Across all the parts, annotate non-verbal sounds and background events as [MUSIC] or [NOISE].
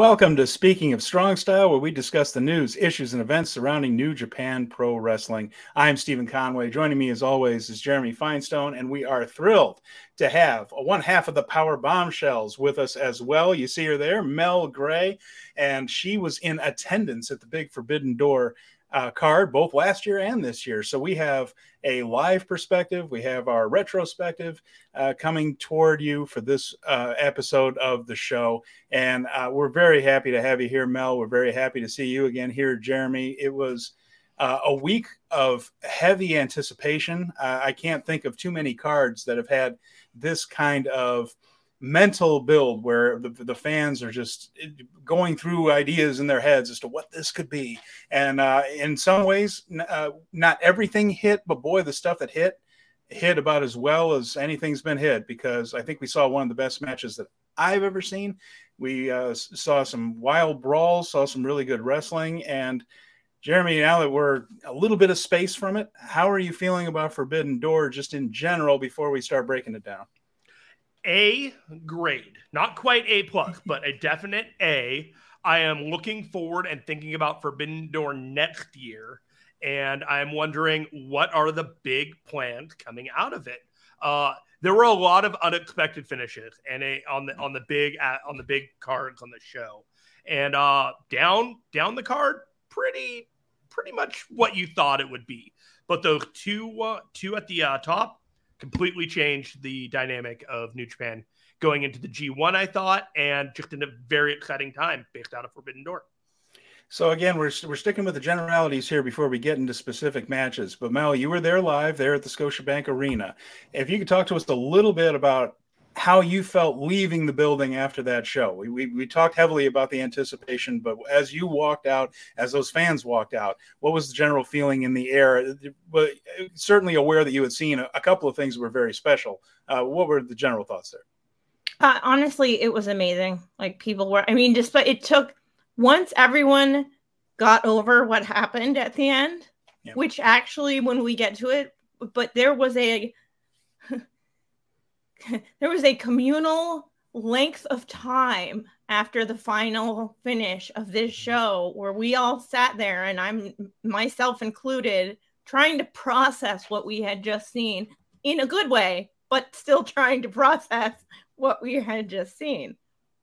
Welcome to Speaking of Strong Style, where we discuss the news, issues, and events surrounding New Japan Pro Wrestling. I'm Steven Conway. Joining me, as always, is Jeremy Finestone, and we are thrilled to have one half of the Power Bombshells with us as well. You see her there, Mel Gray, and she was in attendance at the Big Forbidden Door uh, card both last year and this year. So we have a live perspective, we have our retrospective uh, coming toward you for this uh, episode of the show. And uh, we're very happy to have you here, Mel. We're very happy to see you again here, Jeremy. It was uh, a week of heavy anticipation. Uh, I can't think of too many cards that have had this kind of mental build where the, the fans are just going through ideas in their heads as to what this could be. And uh, in some ways, uh, not everything hit, but boy, the stuff that hit hit about as well as anything's been hit because I think we saw one of the best matches that I've ever seen. We uh, saw some wild brawls, saw some really good wrestling, and Jeremy, now that we're a little bit of space from it, how are you feeling about Forbidden Door just in general before we start breaking it down? A grade, not quite A plus, [LAUGHS] but a definite A. I am looking forward and thinking about Forbidden Door next year, and I'm wondering what are the big plans coming out of it. Uh, there were a lot of unexpected finishes and a on the on the big uh, on the big cards on the show, and uh, down down the card, pretty pretty much what you thought it would be. But those two uh, two at the uh, top, completely changed the dynamic of New Japan going into the G1, I thought, and just in a very exciting time based out of Forbidden Door. So again, we're we're sticking with the generalities here before we get into specific matches. But Mel, you were there live there at the Scotiabank Arena. If you could talk to us a little bit about how you felt leaving the building after that show. We, we, we, talked heavily about the anticipation, but as you walked out, as those fans walked out, what was the general feeling in the air? But certainly aware that you had seen a, couple of things that were very special. Uh, what were the general thoughts there? Uh, honestly, it was amazing. Like people were, I mean, despite it took once everyone got over what happened at the end, yeah. which actually, when we get to it, but there was a [LAUGHS] there was a communal length of time after the final finish of this mm-hmm. show where we all sat there and I'm myself included trying to process what we had just seen in a good way but still trying to process what we had just seen.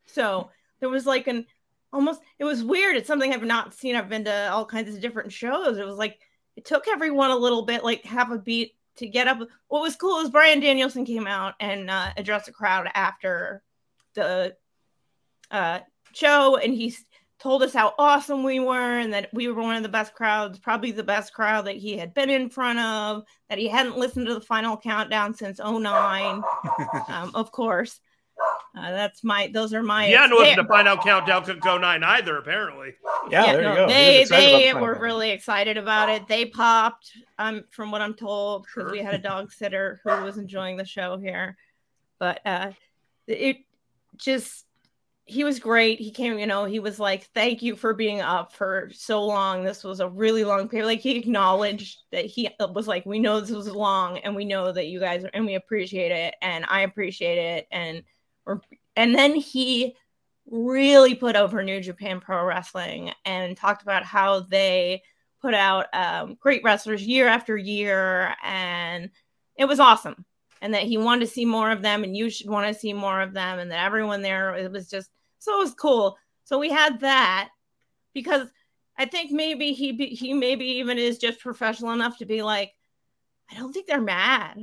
So there was like an almost it was weird. It's something I've not seen. I've been to all kinds of different shows. It was like it took everyone a little bit like half a beat to get up. What was cool is Bryan Danielson came out and uh, addressed the crowd after the uh, show, and he told us how awesome we were and that we were one of the best crowds, probably the best crowd that he had been in front of, that he hadn't listened to the final countdown since 09, [LAUGHS] um, of course. Uh, that's my. Those are my. Yeah, no, to find out countdown could go nine either. Apparently. Yeah, yeah there no, you go. They they were really excited about it. They popped. Um, from what I'm told, because sure. we had a dog [LAUGHS] sitter who was enjoying the show here, but uh, it just he was great. He came, you know, he was like, "Thank you for being up for so long. This was a really long period." Like he acknowledged that he was like, "We know this was long, and we know that you guys are, and we appreciate it, and I appreciate it, and." And then he really put over New Japan Pro Wrestling and talked about how they put out um, great wrestlers year after year, and it was awesome. And that he wanted to see more of them, and you should want to see more of them, and that everyone there it was just so it was cool. So we had that because I think maybe he he maybe even is just professional enough to be like, I don't think they're mad.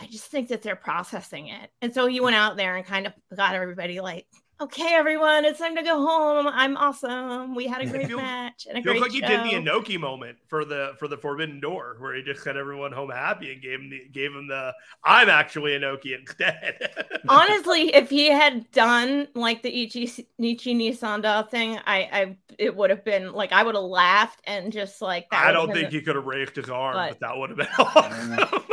I just think that they're processing it. And so he went out there and kind of got everybody like, okay, everyone, it's time to go home. I'm awesome. We had a [LAUGHS] great feels, match and a feels great like he did the Inoki moment for the for the Forbidden Door, where he just sent everyone home happy and gave him the gave him the I'm actually Inoki instead. [LAUGHS] Honestly, if he had done like the Ichi Nichi Nisanda thing, I I it would have been like I would have laughed and just like I don't think he could have raised his arm, but, but that would have been [LAUGHS] awesome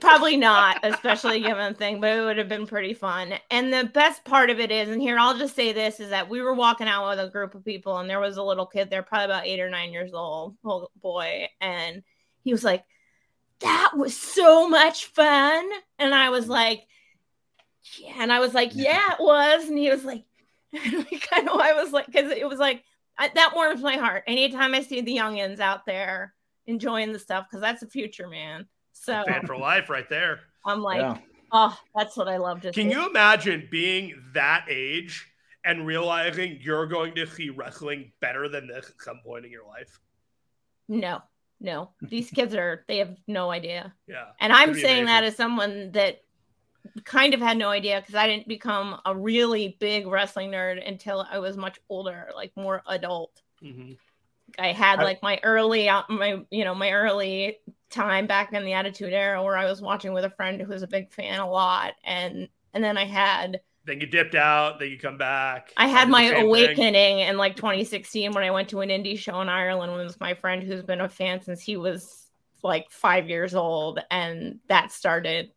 probably not, especially given the thing, but it would have been pretty fun. And the best part of it is, and here I'll just say this, is that we were walking out with a group of people, and there was a little kid there, probably about eight or nine years old, little boy, and he was like, "That was so much fun," and I was like, "Yeah," and I was like, "Yeah, it was," and he was like, [LAUGHS] kind of, I was like, because it was like I, that warms my heart. Anytime I see the youngins out there enjoying the stuff, because that's the future, man. So fan for life, right there. I'm like, yeah. Oh, that's what I love to. Can see. you imagine being that age and realizing you're going to see wrestling better than this at some point in your life? No, no. These kids are, they have no idea. Yeah. And I'm saying amazing. that as someone that kind of had no idea because I didn't become a really big wrestling nerd until I was much older, like more adult. Mm-hmm. I had like my early, uh, my you know, my early time back in the Attitude Era where I was watching with a friend who was a big fan a lot, and and then I had then you dipped out, then you come back. I had my awakening thing. in like 2016 when I went to an indie show in Ireland with my friend who's been a fan since he was like five years old, and that started.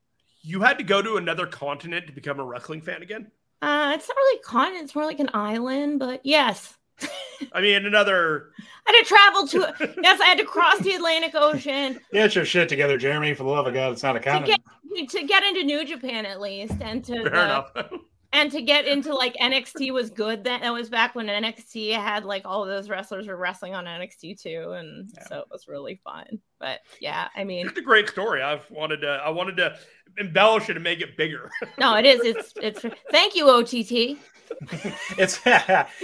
You had to go to another continent to become a wrestling fan again. Uh, it's not really a continent; it's more like an island. But yes. I mean, another. I had to travel to. yes, I had to cross the Atlantic Ocean. [LAUGHS] Get your shit together, Jeremy. For the love of God, it's not a continent. To get, to get into New Japan at least, and to fair the, enough and to get into like NXT was good. Then that was back when NXT had like all those wrestlers were wrestling on NXT too, and yeah. so it was really fun. But yeah, I mean, it's a great story. I've wanted to, I wanted to embellish it and make it bigger. [LAUGHS] no, it is. It's it's. Thank you, OTT. [LAUGHS] it's [LAUGHS]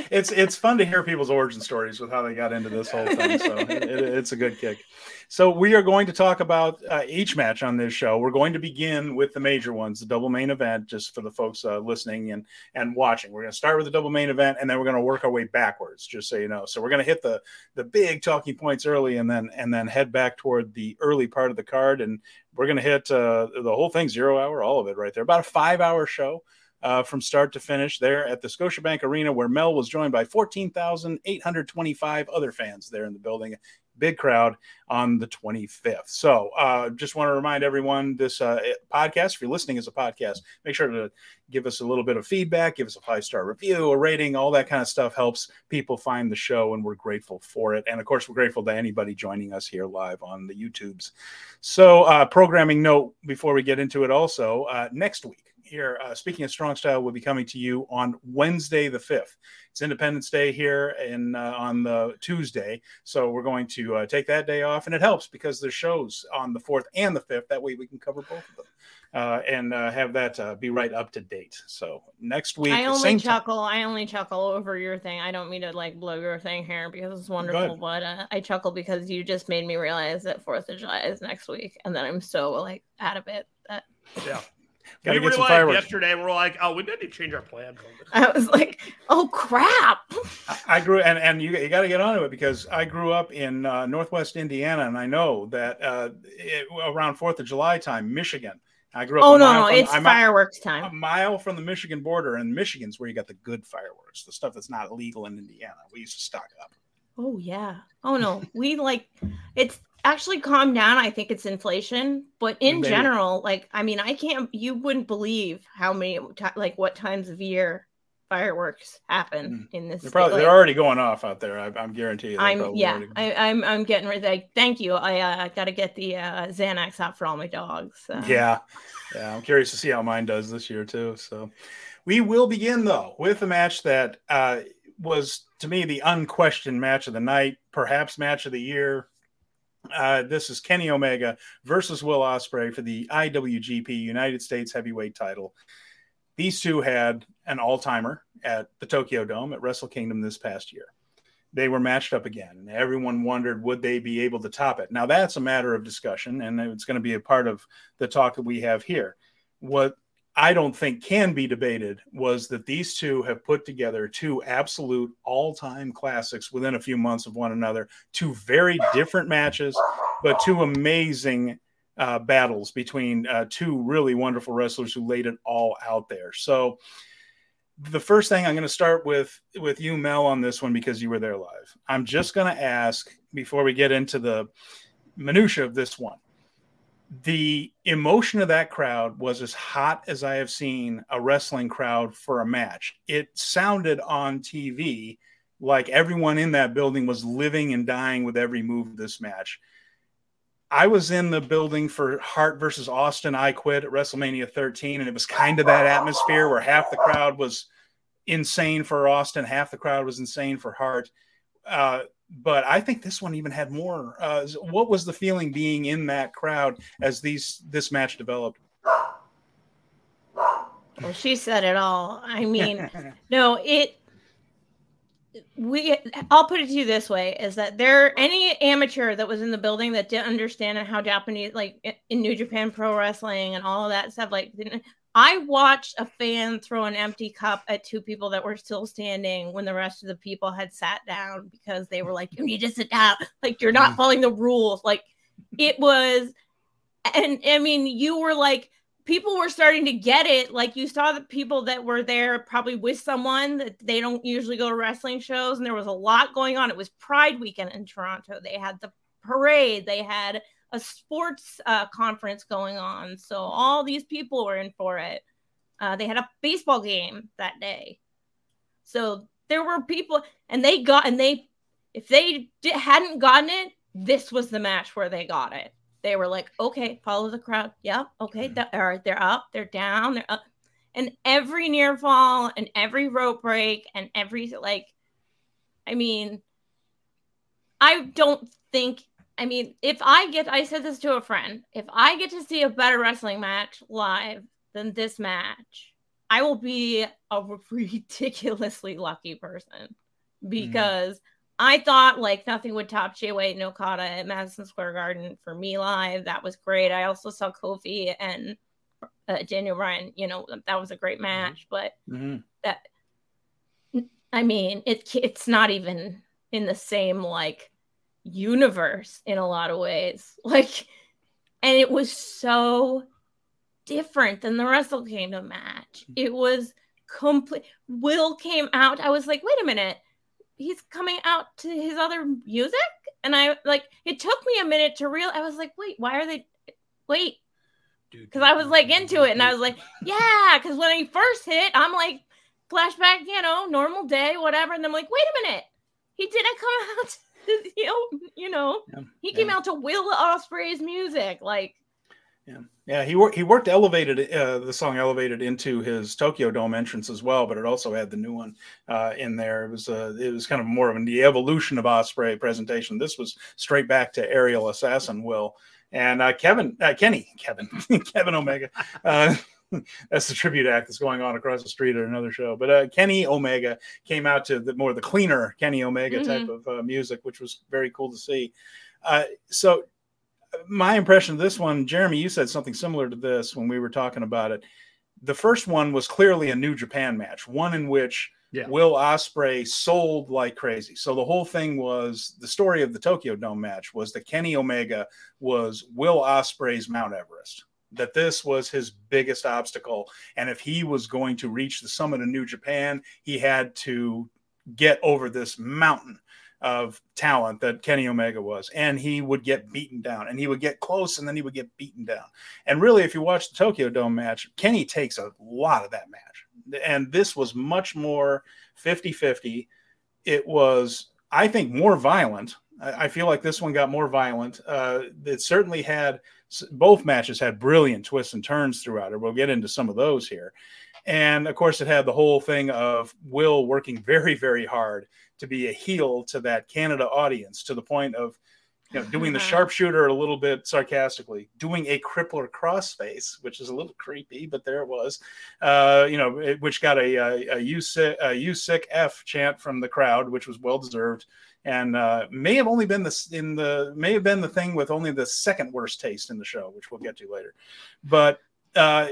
it's it's fun to hear people's origin stories with how they got into this whole thing. So it, it, it's a good kick. So we are going to talk about uh, each match on this show. We're going to begin with the major ones, the double main event, just for the folks uh, listening and and watching. We're going to start with the double main event, and then we're going to work our way backwards, just so you know. So we're going to hit the the big talking points early, and then and then head back toward the early part of the card, and we're going to hit uh, the whole thing zero hour, all of it right there. About a five hour show. Uh, from start to finish there at the Scotiabank Arena, where Mel was joined by 14,825 other fans there in the building big crowd on the 25th. So, uh, just want to remind everyone this uh, podcast, if you're listening as a podcast, make sure to give us a little bit of feedback, give us a five star review, a rating, all that kind of stuff helps people find the show, and we're grateful for it. And of course, we're grateful to anybody joining us here live on the YouTubes. So, uh, programming note before we get into it also, uh, next week here. Uh, speaking of strong style, will be coming to you on Wednesday the fifth. It's Independence Day here in uh, on the Tuesday, so we're going to uh, take that day off, and it helps because there's shows on the fourth and the fifth. That way, we can cover both of them. Uh, and uh, have that uh, be right up to date. So next week, I only chuckle. Time. I only chuckle over your thing. I don't mean to like blow your thing here because it's wonderful, but uh, I chuckle because you just made me realize that Fourth of July is next week, and then I'm so like out of it that yeah. Gotta we realized fireworks. yesterday, we're like, oh, we need to change our plans. I was like, oh crap. I grew and and you, you got to get onto it because I grew up in uh, Northwest Indiana, and I know that uh, it, around Fourth of July time, Michigan. I grew up. Oh no, no, it's I'm fireworks time. A mile from the Michigan border, and Michigan's where you got the good fireworks, the stuff that's not illegal in Indiana. We used to stock up. Oh yeah. Oh no, we like it's actually calmed down. I think it's inflation, but in Maybe. general, like I mean, I can't. You wouldn't believe how many like what times of year fireworks happen mm. in this. They're probably like, they're already going off out there. I, am guarantee you. I'm yeah. Already... I, am I'm, I'm getting ready. Like, thank you. I uh, got to get the uh, Xanax out for all my dogs. Uh, yeah, yeah. I'm curious to see how mine does this year too. So, we will begin though with a match that uh, was to me the unquestioned match of the night, perhaps match of the year. Uh, this is Kenny Omega versus Will Ospreay for the IWGP United States Heavyweight Title. These two had an all-timer at the Tokyo Dome at Wrestle Kingdom this past year. They were matched up again, and everyone wondered would they be able to top it. Now that's a matter of discussion, and it's going to be a part of the talk that we have here. What I don't think can be debated was that these two have put together two absolute all time classics within a few months of one another, two very different matches, but two amazing uh, battles between uh, two really wonderful wrestlers who laid it all out there. So, the first thing I'm going to start with with you, Mel, on this one because you were there live. I'm just going to ask before we get into the minutia of this one the emotion of that crowd was as hot as I have seen a wrestling crowd for a match. It sounded on TV like everyone in that building was living and dying with every move of this match. I was in the building for Hart versus Austin. I quit at WrestleMania 13, and it was kind of that atmosphere where half the crowd was insane for Austin. Half the crowd was insane for Hart. Uh, but I think this one even had more. Uh, what was the feeling being in that crowd as these this match developed? Well, she said it all. I mean, [LAUGHS] no, it. We, I'll put it to you this way: is that there any amateur that was in the building that didn't understand how Japanese, like in New Japan Pro Wrestling and all of that stuff, like I watched a fan throw an empty cup at two people that were still standing when the rest of the people had sat down because they were like, "You need to sit down. Like you're not mm. following the rules." Like it was, and I mean, you were like, people were starting to get it. Like you saw the people that were there probably with someone that they don't usually go to wrestling shows, and there was a lot going on. It was Pride weekend in Toronto. They had the parade. They had a sports uh, conference going on. So all these people were in for it. Uh, they had a baseball game that day. So there were people, and they got, and they, if they did, hadn't gotten it, this was the match where they got it. They were like, okay, follow the crowd. Yeah, okay, mm-hmm. all right, they're up, they're down, they're up. And every near fall and every rope break and every, like, I mean, I don't think I mean, if I get, I said this to a friend, if I get to see a better wrestling match live than this match, I will be a [LAUGHS] ridiculously lucky person because mm. I thought like nothing would top Jay White and Okada at Madison Square Garden for me live. That was great. I also saw Kofi and uh, Daniel Bryan. You know, that was a great mm-hmm. match, but mm-hmm. that, I mean, it it's not even in the same like universe in a lot of ways. [LAUGHS] Like, and it was so different than the Wrestle Kingdom match. Mm-hmm. It was complete. Will came out. I was like, wait a minute, he's coming out to his other music, and I like. It took me a minute to real. I was like, wait, why are they? Wait, because I was like into it, and I was like, [LAUGHS] yeah, because when he first hit, I'm like, flashback, you know, normal day, whatever, and I'm like, wait a minute, he didn't come [LAUGHS] out [LAUGHS] you know, you know, yeah, he came yeah. out to Will Ospreay's music, like. Yeah, yeah. He worked. He worked elevated uh, the song elevated into his Tokyo Dome entrance as well, but it also had the new one uh, in there. It was uh, it was kind of more of an, the evolution of Ospreay presentation. This was straight back to Aerial Assassin Will and uh, Kevin uh, Kenny Kevin [LAUGHS] Kevin Omega. [LAUGHS] That's the tribute act that's going on across the street at another show. But uh, Kenny Omega came out to the more the cleaner Kenny Omega mm-hmm. type of uh, music, which was very cool to see. Uh, so my impression of this one, Jeremy, you said something similar to this when we were talking about it. The first one was clearly a New Japan match, one in which yeah. Will Ospreay sold like crazy. So the whole thing was the story of the Tokyo Dome match was that Kenny Omega was Will Ospreay's Mount Everest that this was his biggest obstacle. And if he was going to reach the summit of New Japan, he had to get over this mountain of talent that Kenny Omega was. And he would get beaten down and he would get close and then he would get beaten down. And really, if you watch the Tokyo Dome match, Kenny takes a lot of that match. And this was much more 50 50. It was, I think, more violent. I feel like this one got more violent. Uh, it certainly had both matches had brilliant twists and turns throughout it. We'll get into some of those here. And of course, it had the whole thing of Will working very, very hard to be a heel to that Canada audience to the point of you know, doing the sharpshooter a little bit sarcastically, doing a crippler crossface, which is a little creepy, but there it was. Uh, you know, it, which got a, a, a, you sick, a F chant from the crowd, which was well deserved and uh, may have only been the in the may have been the thing with only the second worst taste in the show, which we'll get to later. But uh,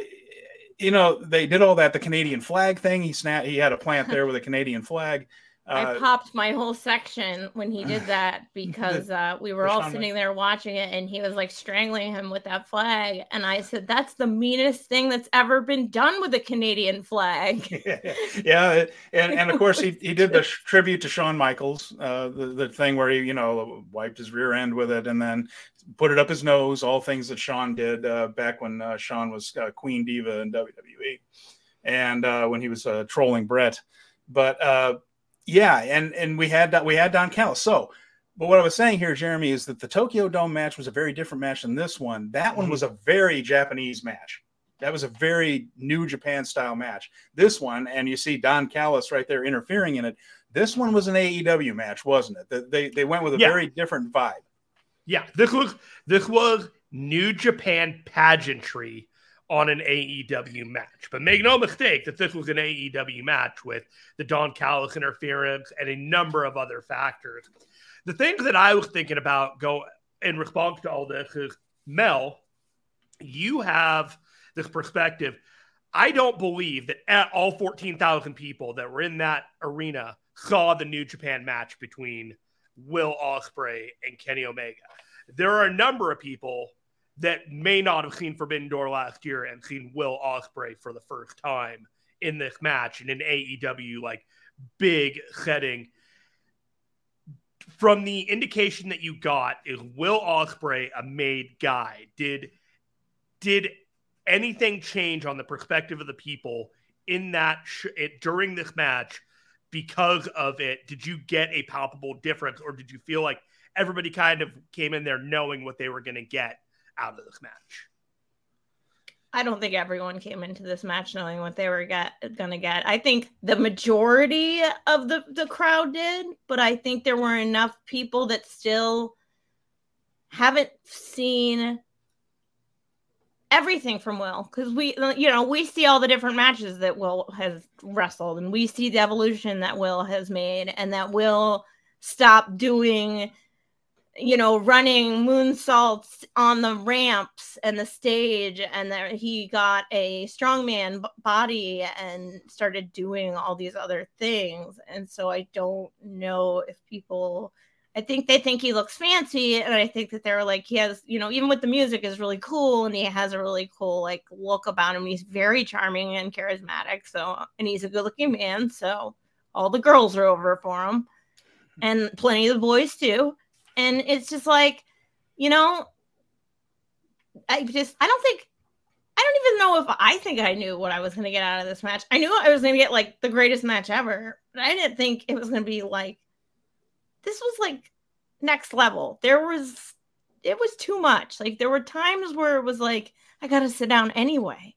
you know, they did all that. The Canadian flag thing. He snapped. He had a plant there with a Canadian flag. Uh, I popped my whole section when he did that [LAUGHS] because uh, we were all sitting there watching it and he was like strangling him with that flag. And I said, That's the meanest thing that's ever been done with a Canadian flag. [LAUGHS] yeah. And, and of course, he, he did the tribute to Shawn Michaels, uh, the, the thing where he, you know, wiped his rear end with it and then put it up his nose, all things that Shawn did uh, back when uh, Shawn was uh, Queen Diva in WWE and when he was trolling Bret. But yeah, and and we had we had Don Callis. So, but what I was saying here, Jeremy, is that the Tokyo Dome match was a very different match than this one. That one mm-hmm. was a very Japanese match. That was a very New Japan style match. This one, and you see Don Callis right there interfering in it. This one was an AEW match, wasn't it? They they went with a yeah. very different vibe. Yeah, this was this was New Japan pageantry on an AEW match. But make no mistake that this was an AEW match with the Don Callis interference and a number of other factors. The things that I was thinking about go in response to all this is Mel, you have this perspective. I don't believe that at all 14,000 people that were in that arena saw the New Japan match between Will Ospreay and Kenny Omega. There are a number of people that may not have seen Forbidden Door last year and seen Will Ospreay for the first time in this match in an AEW like big setting. From the indication that you got, is Will Ospreay a made guy? Did did anything change on the perspective of the people in that sh- it, during this match because of it? Did you get a palpable difference, or did you feel like everybody kind of came in there knowing what they were going to get out of this match. I don't think everyone came into this match knowing what they were get, gonna get. I think the majority of the, the crowd did, but I think there were enough people that still haven't seen everything from Will because we, you know, we see all the different matches that Will has wrestled, and we see the evolution that Will has made, and that Will stop doing you know, running moonsaults on the ramps and the stage, and that he got a strongman body and started doing all these other things. And so I don't know if people, I think they think he looks fancy, and I think that they're like he has, you know, even with the music is really cool, and he has a really cool like look about him. He's very charming and charismatic. So, and he's a good-looking man. So all the girls are over for him, and plenty of the boys too and it's just like you know i just i don't think i don't even know if i think i knew what i was going to get out of this match. I knew i was going to get like the greatest match ever but i didn't think it was going to be like this was like next level. There was it was too much. Like there were times where it was like i gotta sit down anyway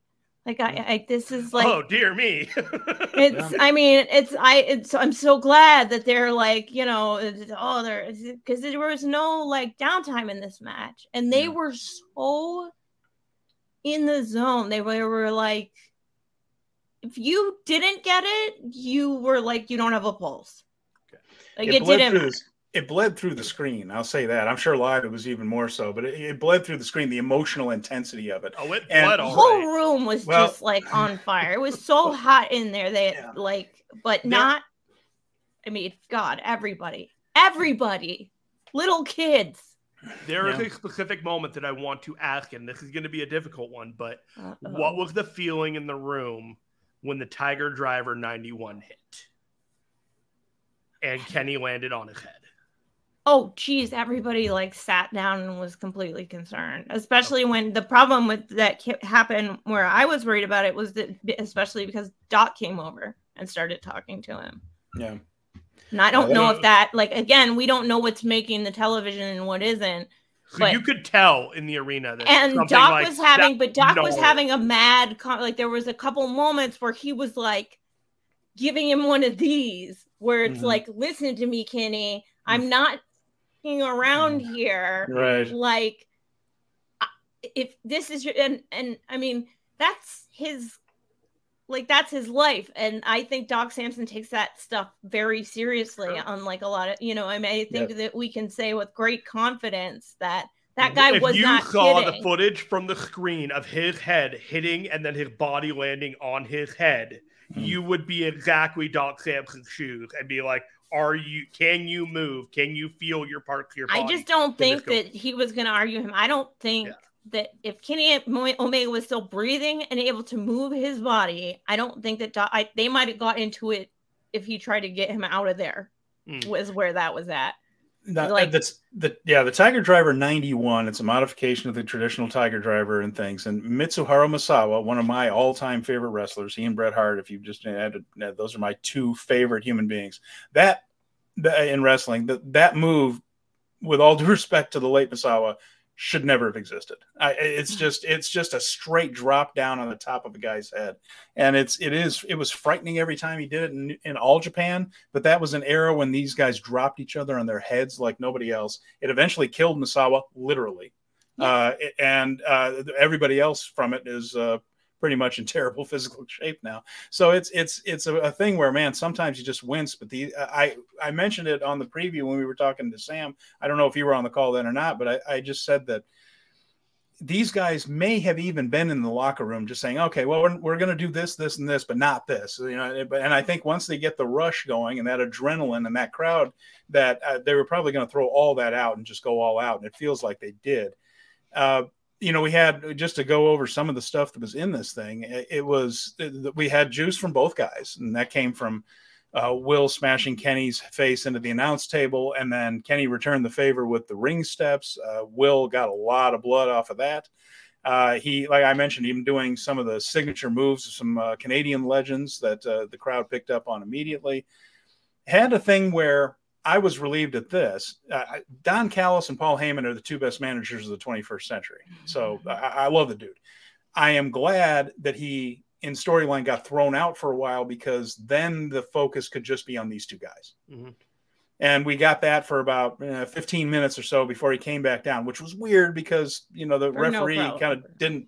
like I, I this is like oh dear me. [LAUGHS] it's I mean it's I it's I'm so glad that they're like you know oh there because there was no like downtime in this match. And they yeah. were so in the zone. They were, were like if you didn't get it you were like you don't have a pulse. Like it, it didn't it bled through the screen. I'll say that. I'm sure live it was even more so, but it, it bled through the screen. The emotional intensity of it. Oh, it and bled. The whole right. room was well, just like [LAUGHS] on fire. It was so hot in there. that yeah. like, but not. I mean, God, everybody, everybody, little kids. There yeah. is a specific moment that I want to ask, and this is going to be a difficult one. But Uh-oh. what was the feeling in the room when the Tiger Driver 91 hit? and Kenny landed on his head oh geez everybody like sat down and was completely concerned especially when the problem with that happened where i was worried about it was that especially because doc came over and started talking to him yeah and i don't know if that like again we don't know what's making the television and what isn't so but, you could tell in the arena that and Doc like was having, but Doc no. was having a mad, like there was a couple moments where he was like giving him one of these, where it's mm-hmm. like, "Listen to me, Kenny. I'm mm. Not around mm. here. Right. Like if this is your and and I mean that's his like that's his life and i think doc Sampson takes that stuff very seriously sure. unlike a lot of you know i mean i think yep. that we can say with great confidence that that guy if was you not saw kidding. the footage from the screen of his head hitting and then his body landing on his head mm-hmm. you would be exactly doc Sampson's shoes and be like are you can you move can you feel your parts your body? i just don't think that he was going to argue him i don't think yeah. that if kenny omega was still breathing and able to move his body i don't think that I, they might have got into it if he tried to get him out of there mm. was where that was at that, uh, like that's the yeah the Tiger Driver 91. It's a modification of the traditional Tiger Driver and things. And Mitsuharu Misawa, one of my all-time favorite wrestlers, he and Bret Hart. If you just added, those are my two favorite human beings. That, that in wrestling, that that move, with all due [LAUGHS] respect to the late Misawa, should never have existed. I, it's mm. just it's just a straight drop down on the top of a guy's head, and it's it is it was frightening every time he did it in, in all Japan. But that was an era when these guys dropped each other on their heads like nobody else. It eventually killed Misawa literally, yeah. uh, and uh, everybody else from it is uh, pretty much in [LAUGHS] terrible physical shape now. So it's it's it's a, a, thing where man, sometimes you just wince. But the I I mentioned it on the preview when we were talking to Sam. I don't know if you were on the call then or not, but I, I just said that these guys may have even been in the locker room just saying, okay, well, we're, we're going to do this, this, and this, but not this, you know. And I think once they get the rush going and that adrenaline and that crowd, that uh, they were probably going to throw all that out and just go all out. And it feels like they did. Uh, you know, we had just to go over some of the stuff that was in this thing. It, was that we had juice from both guys, and that came from uh, Will smashing Kenny's face into the announce table, and then Kenny returned the favor with the ring steps. Uh, Will got a lot of blood off of that. Uh, he, like I mentioned, even doing some of the signature moves of some uh, Canadian legends that uh, the crowd picked up on immediately. Had a thing where I was relieved at this. Uh, Don Callis and Paul Heyman are the two best managers of the 21st century. So mm-hmm. I, I love the dude. I am glad that he in storyline got thrown out for a while because then the focus could just be on these two guys. Mm-hmm. And we got that for about uh, 15 minutes or so before he came back down, which was weird because, you know, the for referee no kind of didn't.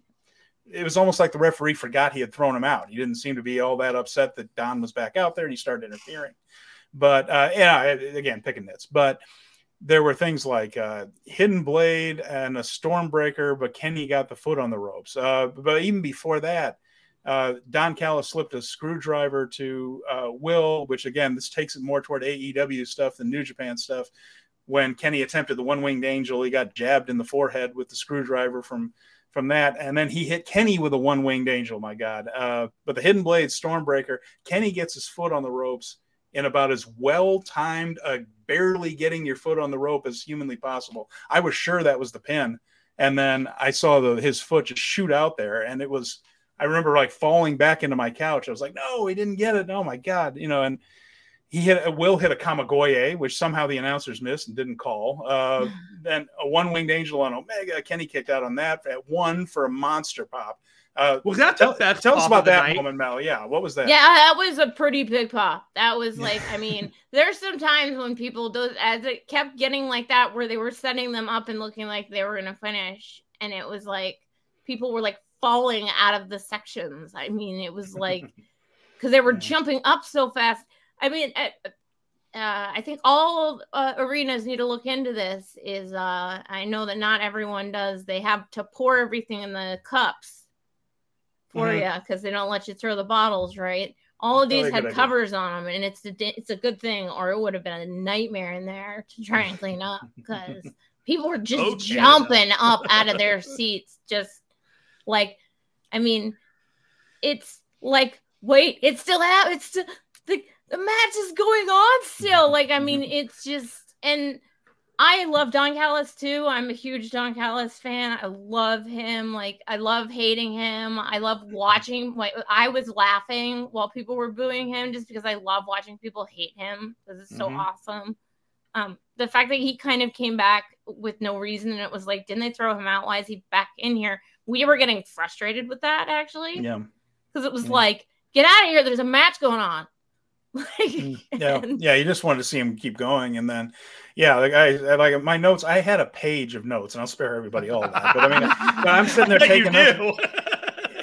It was almost like the referee forgot he had thrown him out. He didn't seem to be all that upset that Don was back out there and he started interfering. But uh, yeah, again, picking nits. But there were things like uh, hidden blade and a stormbreaker, but Kenny got the foot on the ropes. Uh, but even before that, uh, Don Callis slipped a screwdriver to uh, Will, which again, this takes it more toward AEW stuff than New Japan stuff. When Kenny attempted the one winged angel, he got jabbed in the forehead with the screwdriver from from that, and then he hit Kenny with a one winged angel. My God! Uh, but the hidden blade stormbreaker, Kenny gets his foot on the ropes in about as well timed, uh, barely getting your foot on the rope as humanly possible. I was sure that was the pin, and then I saw the his foot just shoot out there, and it was. I remember like falling back into my couch. I was like, "No, he didn't get it. Oh my god!" You know, and he hit Will hit a Kamigoye, which somehow the announcers missed and didn't call. Uh, [LAUGHS] then a one winged angel on Omega. Kenny kicked out on that at one for a monster pop. Uh, was that tell, best tell us about that night? moment, Mel? Yeah, what was that? Yeah, that was a pretty big pop. That was like, I [LAUGHS] mean, there's some times when people do as it kept getting like that, where they were setting them up and looking like they were gonna finish, and it was like people were like falling out of the sections. I mean, it was like [LAUGHS] because they were jumping up so fast. I mean, uh, uh, I think all uh, arenas need to look into this. Is uh, I know that not everyone does. They have to pour everything in the cups for mm-hmm. you because they don't let you throw the bottles right. All of these had covers on them, and it's a it's a good thing, or it would have been a nightmare in there to try and clean up [LAUGHS] because people were just okay. jumping up out of their seats, just like, I mean, it's like, wait, it's still out, it's still the the match is going on still. Like, I mean, [LAUGHS] it's just and I love Don Callis too. I'm a huge Don Callis fan. I love him. Like I love hating him. I love watching. Like I was laughing while people were booing him just because I love watching people hate him This is so mm-hmm. awesome. Um, the fact that he kind of came back with no reason and it was like, didn't they throw him out? Why is he back in here? We were getting frustrated with that actually. Yeah. Because it was yeah. like, get out of here. There's a match going on. [LAUGHS] Mm, yeah, yeah. You just wanted to see him keep going, and then, yeah, like I like my notes. I had a page of notes, and I'll spare everybody all of that. But I mean, [LAUGHS] I'm sitting there taking notes.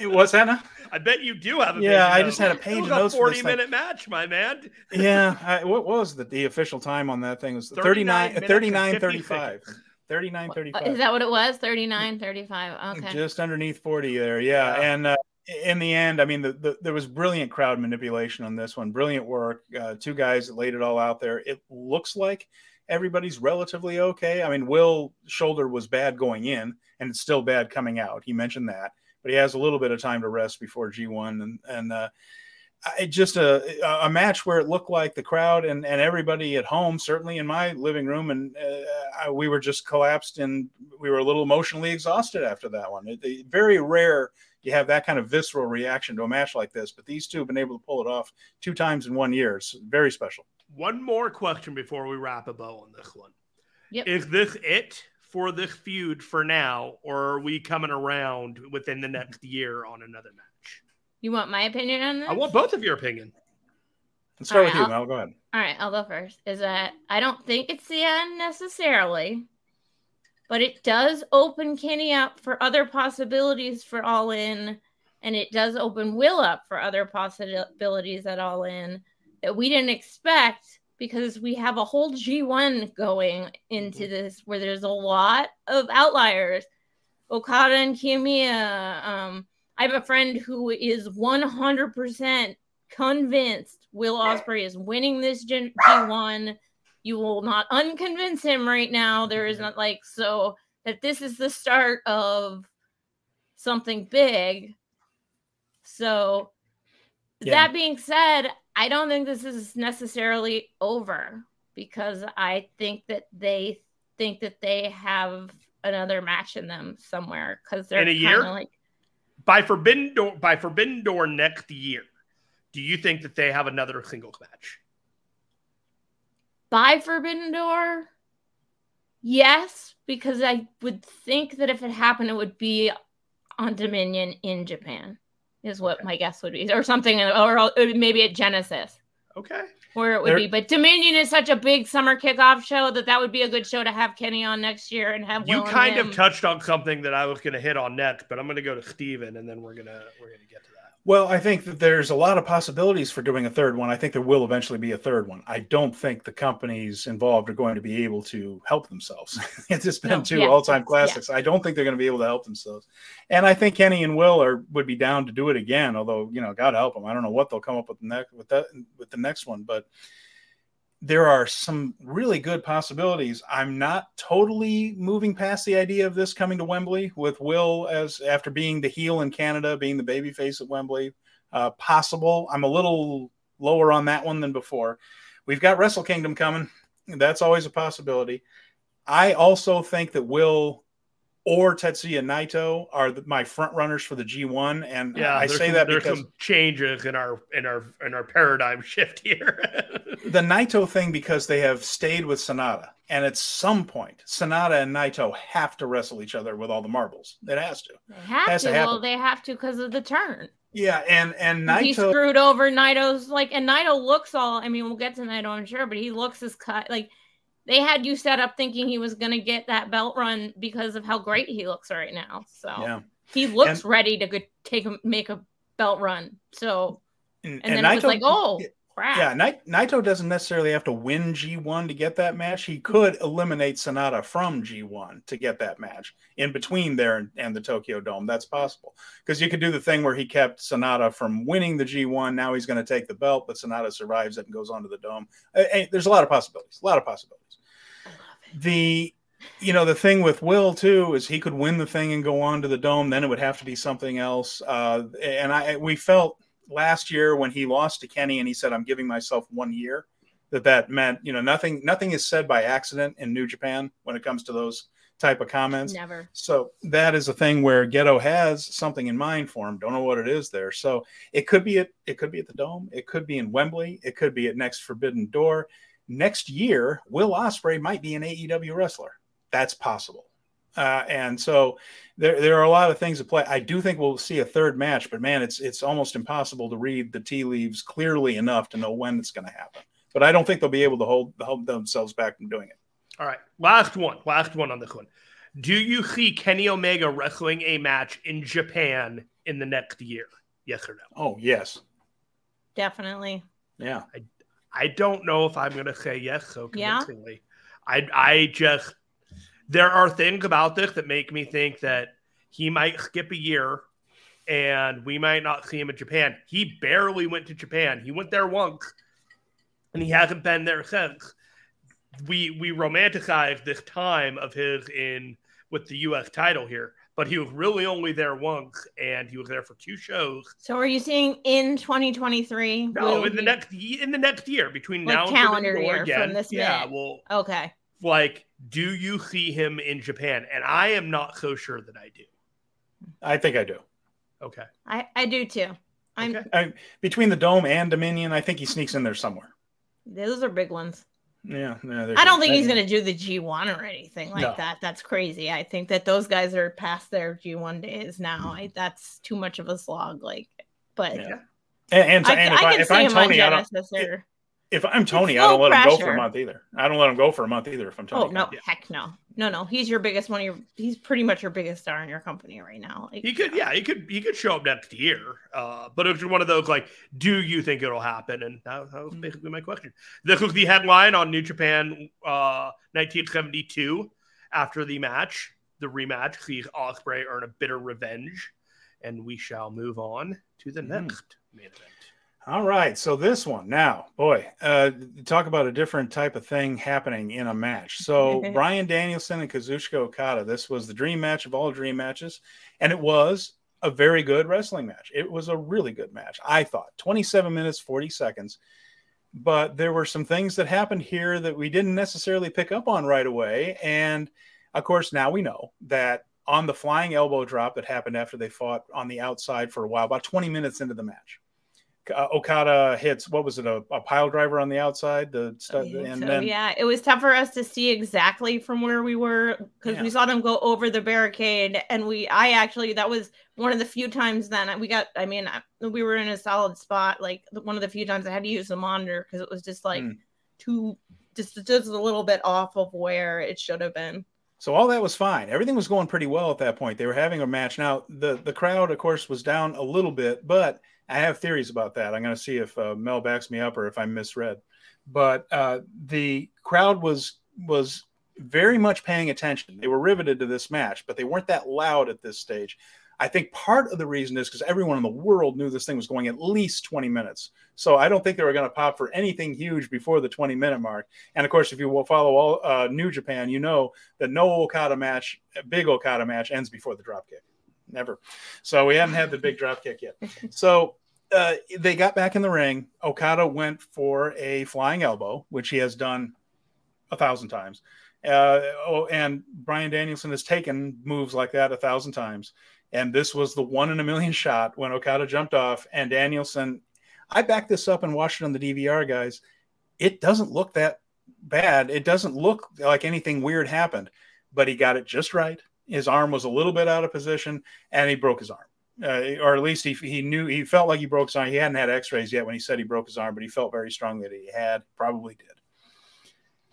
What's that? Now? [LAUGHS] I bet you do have a yeah. I just had a page of notes. Forty minute match, my man. yeah. I, what, what, was the, the official time on that thing? It was 39, 39 35. 39 35. Is that what it was? 39 35. Okay. Just underneath 40 there. Yeah. yeah. And uh, in the end, I mean, the, the, there was brilliant crowd manipulation on this one. Brilliant work. Uh, two guys laid it all out there. It looks like everybody's relatively okay. I mean, Will shoulder was bad going in, and it's still bad coming out. He mentioned that, but he has a little bit of time to rest before G1, and and uh, it just a a match where it looked like the crowd and and everybody at home, certainly in my living room, and uh, we were just collapsed and we were a little emotionally exhausted after that one. It, it, very rare you have that kind of visceral reaction to a match like this. But these two have been able to pull it off two times in one year. It's very special. One more question before we wrap a bow on this one. Yep. Is this it for this feud for now, or are we coming around within the next year on another match? You want my opinion on this? I want both of your opinion. Let's start All with right, you, Mel. Go ahead. All right, I'll go first. Is that I don't think it's the end necessarily, but it does open Kenny up for other possibilities for All In, and it does open Will up for other possibilities at All In that we didn't expect because we have a whole G1 going into this where there's a lot of outliers. Okada and Kiyomiya. Um, I have a friend who is 100% convinced Will Ospreay is winning this G- G1. You will not unconvince him right now. There is not like so that this is the start of something big. So Yeah. that being said, I don't think this is necessarily over because I think that they think that they have another match in them somewhere because they're In a year? like By Forbidden Door, by Forbidden Door next year, do you think that they have another singles match? By Forbidden Door. Yes, because I would think that if it happened, it would be on Dominion in Japan, is what Okay. my guess would be, or something, or maybe at Genesis. Okay. where it would There- be. But Dominion is such a big summer kickoff show that that would be a good show to have Kenny on next year and have You Will kind of touched on something that I was going to hit on next, but I'm going to go to Steven and then we're going to we're going to get to that. Well, I think that there's a lot of possibilities for doing a third one. I think there will eventually be a third one. I don't think the companies involved are going to be able to help themselves. [LAUGHS] it's just been No, two yeah, all-time yeah. classics. I don't think they're going to be able to help themselves. And I think Kenny and Will are would be down to do it again. Although you know, God help them. I don't know what they'll come up with next with that with the next one, but there are some really good possibilities. I'm not totally moving past the idea of this coming to Wembley with Will as after being the heel in Canada, being the babyface at Wembley. Uh, possible. I'm a little lower on that one than before. We've got Wrestle Kingdom coming. That's always a possibility. I also think that Will or Tetsuya Naito are the, my front runners for the G1, and Yeah, I say some, that there's because some changes in our in our in our paradigm [LAUGHS] shift here. the Naito thing because they have stayed with Sanada, and at some point, Sanada and Naito have to wrestle each other with all the marbles. It has to. They have Has to. to well, they have to because of the turn. Yeah, and and He Naito. screwed over Naito's like, and Naito looks all. I mean, we'll get to Naito, I'm sure, but he looks as cut. Like they had you set up thinking he was gonna get that belt run because of how great he looks right now. So Yeah, he looks And- ready to go take a make a belt run. So and, and, and then it was like, oh crap. Yeah, Nai- Naito doesn't necessarily have to win G1 to get that match. He could eliminate Sanada from G1 to get that match in between there and, and the Tokyo Dome. That's possible because you could do the thing where he kept Sanada from winning the G1. Now he's going to take the belt, but Sanada survives it and goes on to the Dome. Uh, there's a lot of possibilities. A lot of possibilities. I love it. The you know the thing with Will too is he could win the thing and go on to the Dome. Then it would have to be something else. Uh, and I we felt last year when he lost to Kenny and he said, "I'm giving myself one year." That that meant you know nothing nothing is said by accident in New Japan when it comes to those type of comments. Never. So that is a thing where Gedo has something in mind for him. Don't know what it is there. So it could be at it could be at the Dome. It could be in Wembley. It could be at next Forbidden Door. Next year, Will Ospreay might be an AEW wrestler. That's possible. Uh, and so there, there are a lot of things at play. I do think we'll see a third match, but man, it's it's almost impossible to read the tea leaves clearly enough to know when it's going to happen. But I don't think they'll be able to hold hold themselves back from doing it. All right, last one, last one on this one. Do you see Kenny Omega wrestling a match in Japan in the next year? Yes or no? Oh yes, Definitely. yeah. I I don't know if I'm going to say yes so Yeah? I I just there are things about this that make me think that he might skip a year and we might not see him in Japan. He barely went to Japan. He went there once and he hasn't been there since. We we romanticize this time of his in with the US title here, but he was really only there once and he was there for two shows. So are you seeing in 2023? No, in the he- next in the next year between Like now and calendar year again. from this yeah, minute. well, Okay. Like, do you see him in Japan? And I am not so sure that I do. I think I do. Okay. I, I do too. I'm Okay. I, between the dome and Dominion, I think he sneaks in there somewhere. those are big ones. Yeah, no, I don't think he's going to do the G1 or anything like no. that. That's crazy. I think that those guys are past their G1 days now. I, that's too much of a slog. Like, but yeah. and, and, I, and if, I, if I'm Tony, I don't, or, if I'm Tony, I don't let pressure. him go for a month either. I don't let him go for a month either. If I'm Tony, oh no, yeah. heck no, no, no. He's your biggest one. Your he's pretty much your biggest star in your company right now. Like, he could, yeah, he could, he could show up next year. Uh, but it's one of those like, do you think it'll happen? And that, that was mm. basically my question. This was the headline on New Japan uh, 1972. After the match, the rematch, sees Ospreay earn a bitter revenge, and we shall move on to the mm. next main event. All right. So this one now, boy, uh, talk about a different type of thing happening in a match. So [LAUGHS] Bryan Danielson and Kazuchika Okada. This was the dream match of all dream matches, and it was a very good wrestling match. It was a really good match. I thought 27 minutes 40 seconds. But there were some things that happened here that we didn't necessarily pick up on right away. And of course, now we know that on the flying elbow drop that happened after they fought on the outside for a while, about 20 minutes into the match uh, Okada hits what was it a, a, pile driver on the outside the stuff and so, then yeah it was tough for us to see exactly from where we were because yeah. we saw them go over the barricade and we I actually that was one of the few times then we got I mean we were in a solid spot like one of the few times I had to use the monitor because it was just like mm. too just just a little bit off of where it should have been. So all that was fine. Everything was going pretty well at that point. They were having a match. Now the the crowd, of course, was down a little bit, but I have theories about that. I'm going to see if uh, Mel backs me up or if I misread. But uh, the crowd was was very much paying attention. They were riveted to this match, but they weren't that loud at this stage. I think part of the reason is because everyone in the world knew this thing was going at least 20 minutes. So I don't think they were going to pop for anything huge before the 20 minute mark. And of course, if you will follow all uh, New Japan, you know that no Okada match, big Okada match, ends before the drop kick never. So we hadn't had the big drop kick yet. So uh, they got back in the ring. Okada went for a flying elbow, which he has done a thousand times. Uh, oh, and Bryan Danielson has taken moves like that a thousand times. And this was the one in a million shot when Okada jumped off. And Danielson, I backed this up and watched it on the DVR, guys. It doesn't look that bad. It doesn't look like anything weird happened, but he got it just right his arm was a little bit out of position and he broke his arm. Uh, or at least he, he knew he felt like he broke his arm. He hadn't had x-rays yet when he said he broke his arm, but he felt very strongly that he had, probably did.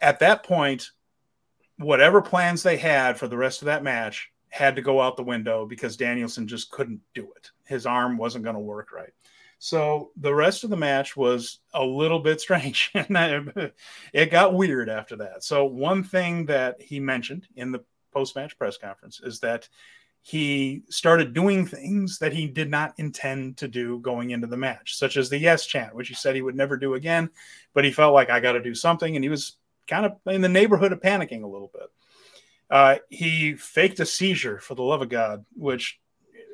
At that point, whatever plans they had for the rest of that match had to go out the window because Danielson just couldn't do it. His arm wasn't going to work right. So the rest of the match was a little bit strange. and [LAUGHS] it got weird after that. So one thing that he mentioned in the post match press conference is that he started doing things that he did not intend to do going into the match, such as the yes chant, which he said he would never do again. But he felt like I got to do something, and he was kind of in the neighborhood of panicking a little bit. Uh, he faked a seizure for the love of God, which,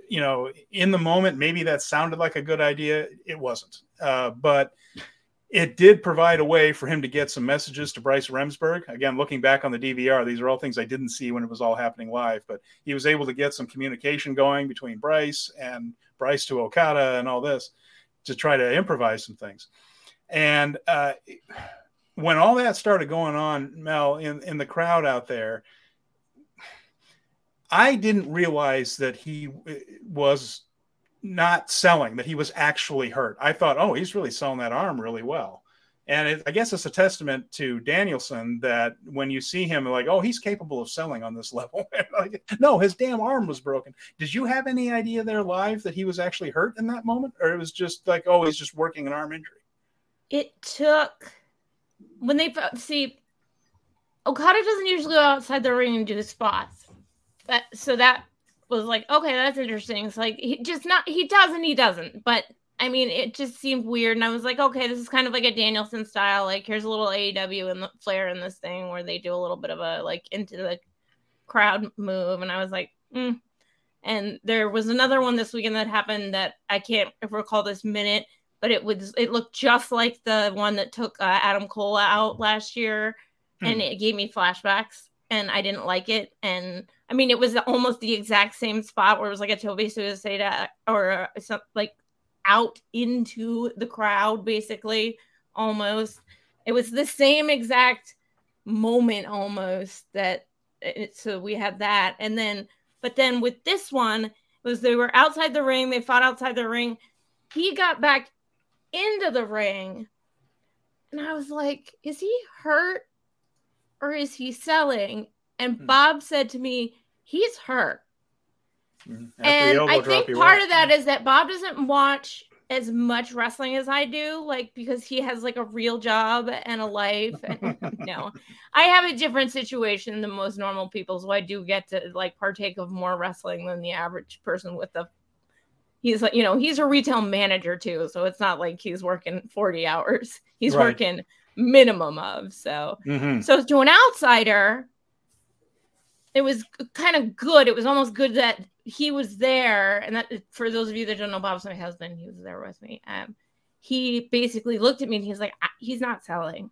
you know, in the moment, maybe that sounded like a good idea. It wasn't. Uh, but it did provide a way for him to get some messages to Bryce Remsburg. Again, looking back on the DVR, these are all things I didn't see when it was all happening live, but he was able to get some communication going between Bryce and Bryce to Okada and all this to try to improvise some things. And uh, when all that started going on, Mel, in, in the crowd out there, I didn't realize that he uh, was not selling that he was actually hurt. I thought, oh, he's really selling that arm really well. And it, I guess it's a testament to Danielson that when you see him, like, oh, he's capable of selling on this [LAUGHS] level. like, no, his damn arm was broken. Did you have any idea there live that he was actually hurt in that moment? Or it was just like, oh, he's just working an arm injury? It took, when they see, Okada doesn't usually go outside the ring and do spots. That, so that was like, okay, that's interesting. It's like he just not he does and he doesn't. But I mean, it just seemed weird, and I was like, okay, this is kind of like a Danielson style. Like, here's a little AEW and the flair in this thing where they do a little bit of a like into the crowd move, and I was like, mm. and there was another one this weekend that happened that I can't recall this minute, but it was it looked just like the one that took uh, Adam Cole out last year, hmm. and it gave me flashbacks, and I didn't like it, and I mean, it was almost the exact same spot where it was like a tope suicida uh, or uh, some, like out into the crowd, basically, almost. it was the same exact moment almost that it, so we had that. And then but then with this one was they were outside the ring they fought outside the ring. He got back into the ring and i was like is he hurt or is he selling and hmm. bob said to me he's hurt mm-hmm. and i think part of that is that bob doesn't watch as much wrestling as I do, like because he has like a real job and a life. And no, [LAUGHS] I have a different situation than most normal people, so I do get to like partake of more wrestling than the average person with the. He's like, you know, he's a retail manager too, so it's not like he's working 40 hours. He's right. working minimum of. So, mm-hmm. so to an outsider, it was kind of good. It was almost good that he was there, and that for those of you that don't know, Bob's my husband. He was there with me. Um, he basically looked at me and he's like, "He's not selling.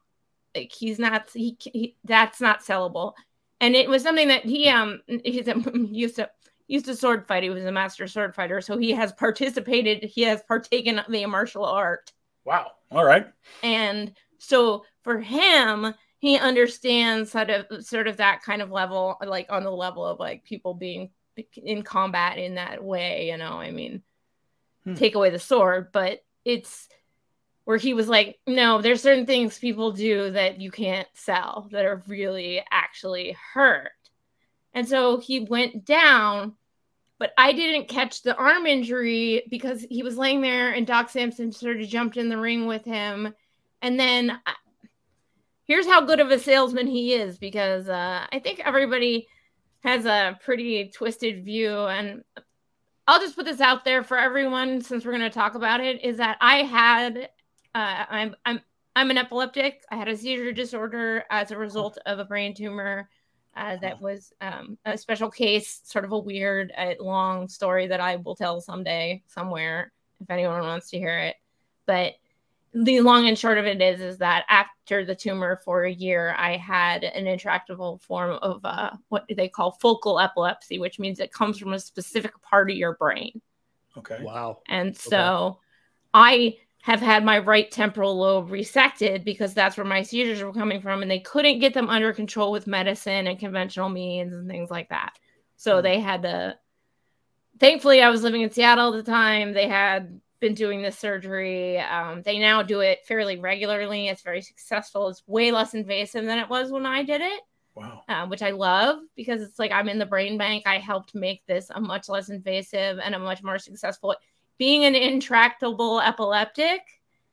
Like he's not. He, he that's not sellable." And it was something that he um he's [LAUGHS] used to used to sword fight. He was a master sword fighter, so he has participated. He has partaken of the martial art. Wow. All right. And so for him, he understands sort of sort of that kind of level, like on the level of like people being in combat in that way. You know, I mean, hmm. take away the sword, but it's where he was like, no, there's certain things people do that you can't sell that are really actually hurt. And so he went down, but I didn't catch the arm injury because he was laying there and Doc Sampson sort of jumped in the ring with him. And then here's how good of a salesman he is because uh, I think everybody has a pretty twisted view and I'll just put this out there for everyone since we're going to talk about it is that I had uh, I'm I'm I'm an epileptic. I had a seizure disorder as a result of a brain tumor. Uh, that was um, a special case, sort of a weird, uh, long story that I will tell someday, somewhere, if anyone wants to hear it. But the long and short of it is is that after the tumor for a year i had an intractable form of uh, what they call focal epilepsy which means it comes from a specific part of your brain. Okay. Wow. And so okay. i have had my right temporal lobe resected because that's where my seizures were coming from and they couldn't get them under control with medicine and conventional means and things like that. So mm they had to thankfully i was living in seattle at the time. They had been doing this surgery. Um, they now do it fairly regularly. It's very successful. It's way less invasive than it was when I did it. Wow. Uh, which I love because it's like I'm in the brain bank. I helped make this a much less invasive and a much more successful. Being an intractable epileptic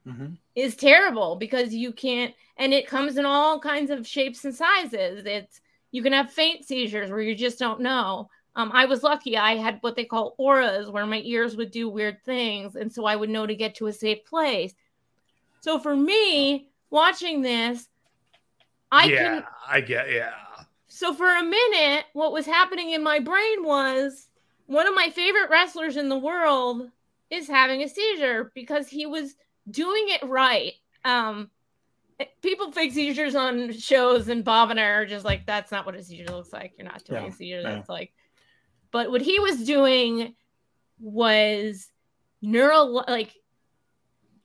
mm-hmm. is terrible because you can't, and it comes in all kinds of shapes and sizes. It's you can have faint seizures where you just don't know. Um, I was lucky. I had what they call auras, where my ears would do weird things, and so I would know to get to a safe place. So for me, watching this, I yeah, can. I get yeah. So for a minute, what was happening in my brain was one of my favorite wrestlers in the world is having a seizure because he was doing it right. Um, people fake seizures on shows, and Bob and I are just like, that's not what a seizure looks like. You're not doing yeah, a seizure. That's like but what he was doing was neuro like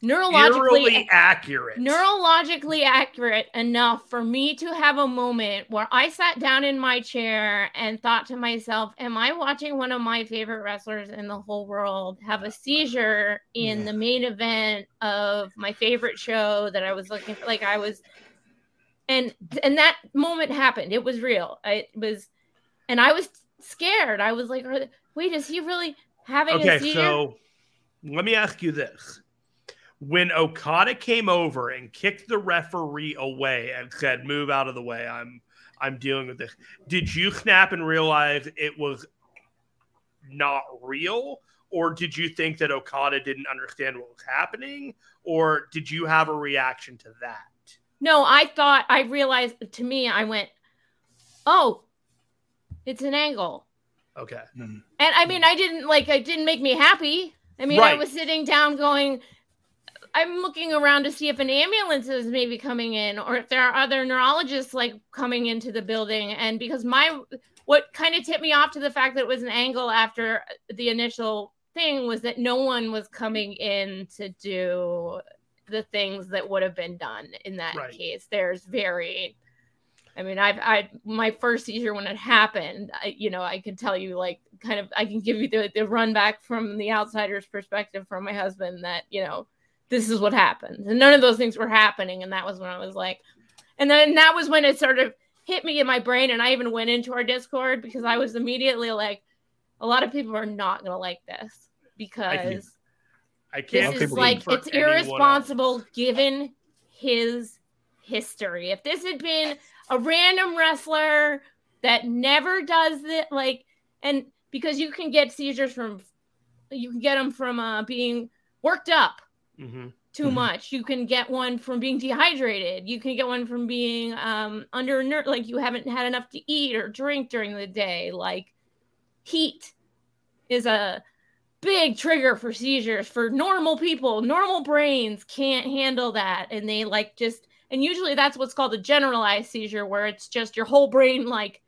neurologically accurate. neurologically accurate enough for me to have a moment where i sat down in my chair and thought to myself am i watching one of my favorite wrestlers in the whole world have a seizure in mm-hmm. the main event of my favorite show that i was looking for like i was and and that moment happened. It was real. It was and i was scared. I was like, wait, is he really having okay, a seizure? so let me ask you this. When Okada came over and kicked the referee away and said, "Move out of the way. I'm I'm dealing with this." Did you snap and realize it was not real? Or did you think that Okada didn't understand what was happening? Or did you have a reaction to that? No, I thought I realized to me, I went, Oh, it's an angle. Okay. Mm-hmm. And I mean, I didn't like it didn't make me happy. I mean, right. I was sitting down going, I'm looking around to see if an ambulance is maybe coming in or if there are other neurologists like coming into the building. And because my what kind of tipped me off to the fact that it was an angle after the initial thing was that no one was coming in to do the things that would have been done in that Right. case. There's very, I mean, I've, I, my first seizure when it happened, I, you know, I can tell you like kind of, I can give you the, the run back from the outsider's perspective from my husband that, you know, this is what happened, And none of those things were happening. And that was when I was like, and then that was when it sort of hit me in my brain. And I even went into our Discord because I was immediately like, a lot of people are not going to like this because I this can't. is like it's irresponsible else. given his history. If this had been a random wrestler that never does it, like, and because you can get seizures from, you can get them from uh, being worked up Mhm. too Mhm. much. You can get one from being dehydrated. You can get one from being um under like you haven't had enough to eat or drink during the day. Like heat is a big trigger for seizures for normal people. Normal brains can't handle that and they like just and usually that's what's called a generalized seizure where it's just your whole brain like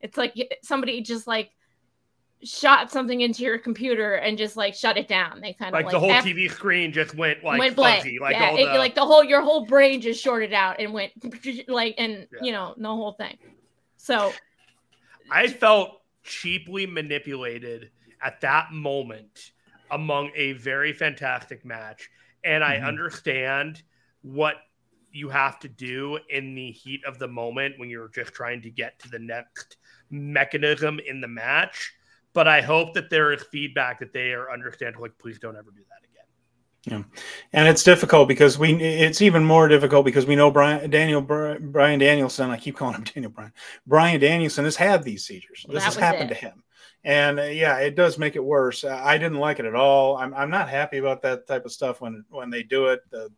it's like somebody just like shot something into your computer and just like shut it down. They kind of Like, the whole F- TV screen just went like went blank. fuzzy, like yeah, all it- the like the whole your whole brain just shorted out and went [LAUGHS] like and Yeah. you know the whole thing. So I felt cheaply manipulated at that moment among a very fantastic match. And I Mhm. understand what you have to do in the heat of the moment when you're just trying to get to the next mechanism in the match. But I hope that there is feedback that they are understand like please don't ever do that again. Yeah, and it's difficult because we it's even more difficult because we know Brian Daniel Bryan Danielson I keep calling him [LAUGHS] Daniel Bryan Bryan Danielson has had these seizures Well, this that has happened it. to him and uh, yeah it does make it worse Uh, I didn't like it at all I'm, I'm not happy about that type of stuff when when they do it the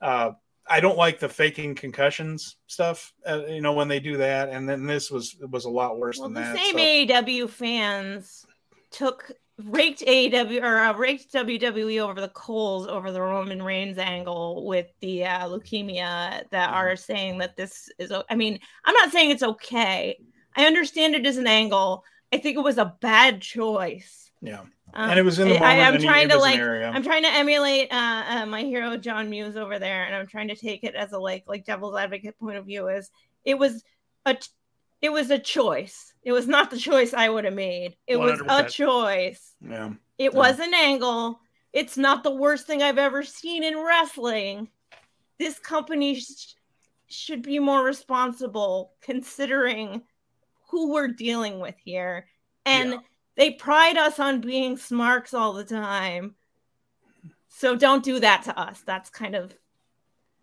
uh, I don't like the faking concussions stuff uh, you know when they do that and then this was was a lot worse well, than the that same so- AEW fans took raked AEW or uh, raked WWE over the coals over the Roman Reigns angle with the uh, leukemia that Mhm. are saying that this is. I mean, I'm not saying it's okay. I understand it as an angle. I think it was a bad choice. yeah Um, and it was in the I- moment I'm trying to like. I'm trying to emulate uh, uh, my hero John Muse over there, and I'm trying to take it as a like like devil's advocate point of view. Is it was a it was a choice. It was not the choice I would have made. It was a choice. yeah It Yeah. was an angle. It's not the worst thing I've ever seen in wrestling. This company sh- should be more responsible considering who we're dealing with here. And Yeah. They pride us on being smarks all the time. So don't do that to us. That's kind of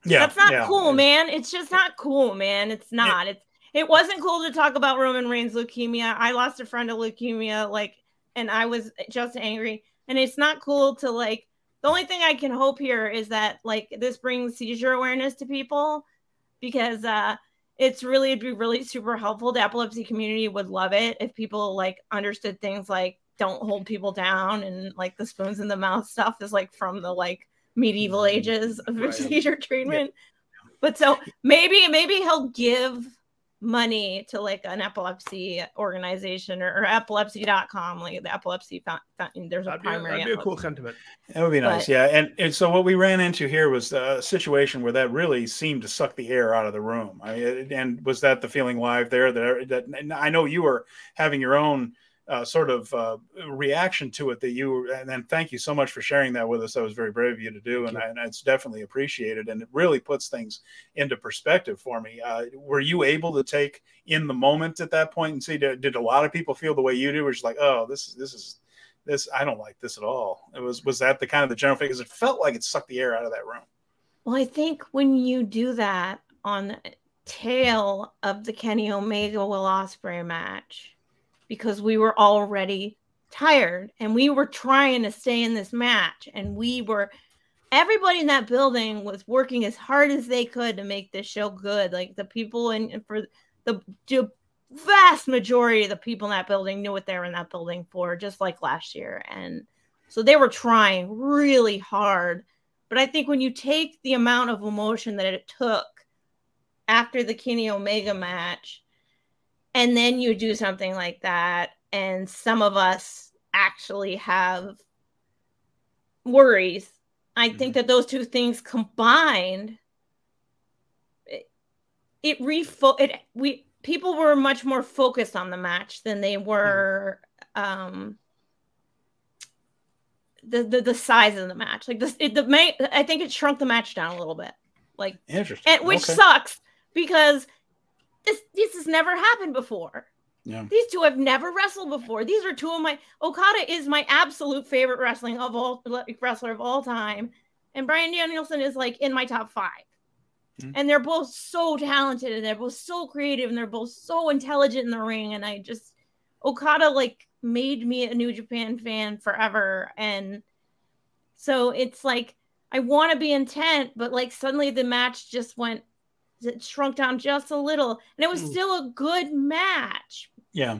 yeah that's not yeah. cool, man. It's just not cool, man. It's not. It's it wasn't cool to talk about Roman Reigns leukemia. I lost a friend to leukemia, like, and I was just angry. And it's not cool to like. The only thing I can hope here is that like this brings seizure awareness to people, because uh, it's really it'd be really super helpful. The epilepsy community would love it if people like understood things like don't hold people down and like the spoons in the mouth stuff is like from the like medieval mm, ages of Right. [LAUGHS] seizure treatment. But so maybe maybe he'll give money to like an epilepsy organization or, or epilepsy.com, like the Epilepsy Foundation. There's a That'd be, primary. that'd be a cool sentiment. That would be nice, But- yeah. And, and so what we ran into here was a situation where that really seemed to suck the air out of the room. I, and was that the feeling live there? That, that and I know you were having your own uh, sort of uh, reaction to it. That you were, and thank you so much for sharing that with us. That was very brave of you to do, and, I, and it's definitely appreciated. And it really puts things into perspective for me. Uh, were you able to take in the moment at that point and see? Did, did a lot of people feel the way you do? Were just like, oh, this is this is this I don't like this at all. It was was that the kind of the general because it felt like it sucked the air out of that room. Well, I think when you do that on the tail of the Kenny Omega Will Ospreay match, because we were already tired and we were trying to stay in this match, and we were everybody in that building was working as hard as they could to make this show good. Like the people in for the, the vast majority of the people in that building knew what they were in that building for, just like last year, and so they were trying really hard. But I think when you take the amount of emotion that it took after the Kenny Omega match, and then you do something like that, and some of us actually have worries I think mm-hmm. that those two things combined, it, it refo it we people were much more focused on the match than they were mm-hmm. um the, the the size of the match. Like this, it, the main. I think it shrunk the match down a little bit. Like interesting, and, which okay. sucks because this this has never happened before. Yeah. These two have never wrestled before. These are two of my Okada is my absolute favorite wrestling of all wrestler of all time, and Bryan Danielson is like in my top 5 mm-hmm. And they're both so talented, and they're both so creative, and they're both so intelligent in the ring. And I just Okada like made me a New Japan fan forever, and so it's like I want to be intent, but like suddenly the match just went it shrunk down just a little and it was mm. still a good match yeah,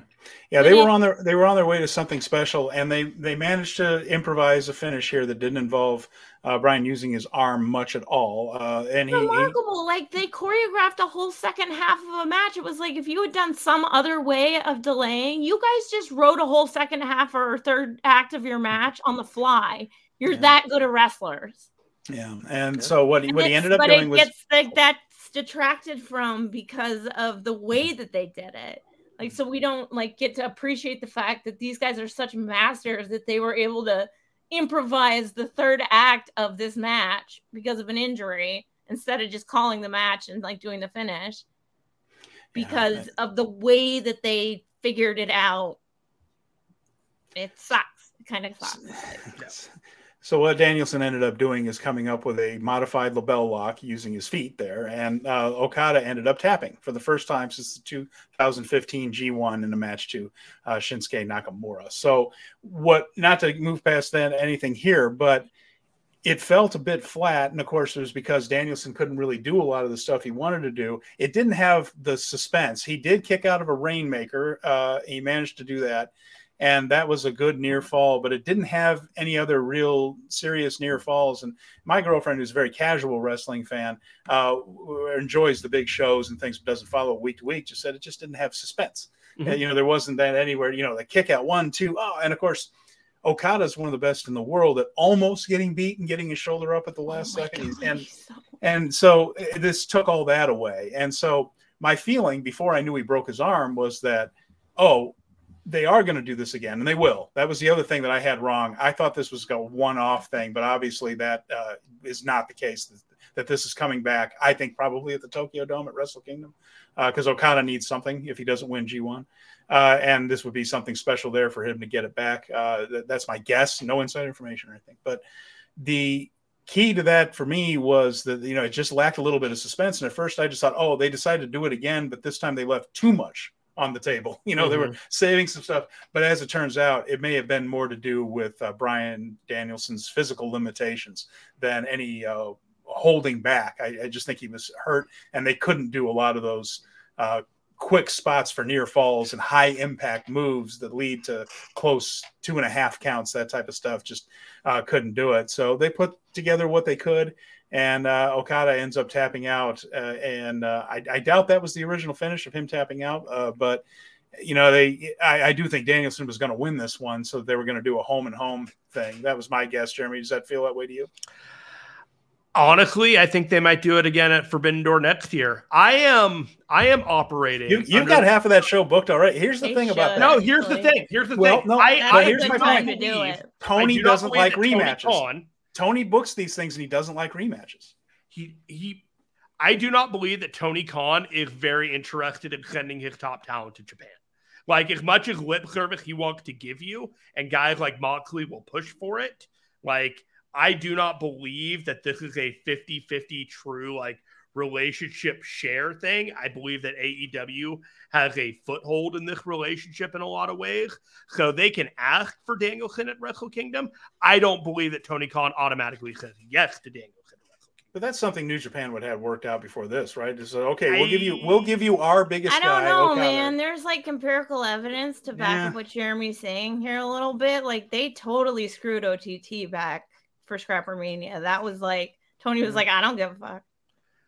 yeah, they were on their they were on their way to something special, and they they managed to improvise a finish here that didn't involve uh, Bryan using his arm much at all. Uh, and he, remarkable, he, like they choreographed a whole second half of a match. It was like if you had done some other way of delaying, you guys just wrote a whole second half or third act of your match on the fly. You're yeah. that good at wrestlers. Yeah, and so what he, what he ended up doing was like that's detracted from because of the way that they did it like mm. so we don't like get to appreciate the fact that these guys are such masters that they were able to improvise the third act of this match because of an injury instead of just calling the match and like doing the finish because yeah, of the way that they figured it out. It sucks. It kind of sucks. [LAUGHS] So what Danielson ended up doing is coming up with a modified LeBell Lock using his feet there, and uh, Okada ended up tapping for the first time since the 2015 G1 in a match to uh, Shinsuke Nakamura. So what? Not to move past that anything here, but it felt a bit flat, and of course it was because Danielson couldn't really do a lot of the stuff he wanted to do. It didn't have the suspense. He did kick out of a rainmaker. Uh, he managed to do that and that was a good near fall, but it didn't have any other real serious near falls. And my girlfriend, who's a very casual wrestling fan, uh, enjoys the big shows and things, but doesn't follow week to week. Just said it just didn't have suspense. Mm-hmm. And, you know, there wasn't that anywhere. You know, the kick out one, two, oh, and of course. Okada is one of the best in the world at almost getting beat and getting his shoulder up at the last oh second. God, and so... and so eh, this took all that away. And so my feeling before I knew he broke his arm was that, oh, they are going to do this again, and they will. That was the other thing that I had wrong. I thought this was a one-off thing, but obviously that uh, is not the case. That, that, this is coming back. I think probably at the Tokyo Dome at Wrestle Kingdom, because uh, Okada needs something if he doesn't win G1, uh, and this would be something special there for him to get it back. Uh, that, that's my guess. No inside information or anything, but the key to that for me was that you know it just lacked a little bit of suspense. And at first, I just thought, oh, they decided to do it again, but this time they left too much on the table. [LAUGHS] You know, mm-hmm. they were mm-hmm. saving some stuff, but as it turns out, it may have been more to do with uh, Bryan Danielson's physical limitations than any uh, holding back. I, I, just think he was hurt, and they couldn't do a lot of those uh, quick spots for near falls and high impact moves that lead to close two and a half counts. That type of stuff just uh, couldn't do it. So they put together what they could and uh, Okada ends up tapping out. Uh, and uh, I, I, doubt that was the original finish of him tapping out, uh, but you know they I, I do think Danielson was going to win this one, so they were going to do a home and home thing. That was my guess. Jeremy, does that feel that way to you? Honestly, I think they might do it again at Forbidden Door next year. I am I am operating. You, have got half of that show booked already. Here's the they thing should, about that. No, here's the thing. Here's the well, thing. No, I, I, here's my point. Tony do doesn't like rematches. Tony Tony books these things and he doesn't like rematches. He he I do not believe that Tony Khan is very interested in sending his top talent to Japan. Like as much as lip service he wants to give you, and guys like Moxley will push for it, like I do not believe that this is a 50-50 true like relationship share thing. I believe that AEW has a foothold in this relationship in a lot of ways. So they can ask for Danielson at Wrestle Kingdom. I don't believe that Tony Khan automatically says yes to Danielson. But that's something New Japan would have worked out before this, right? Just uh, okay, we'll I, give you we'll give you our biggest. I don't guy, know, man. There's like empirical evidence to back yeah. up what Jeremy's saying here a little bit. Like they totally screwed OTT back for Scrapper Mania. That was like Tony was mm. like, I don't give a fuck.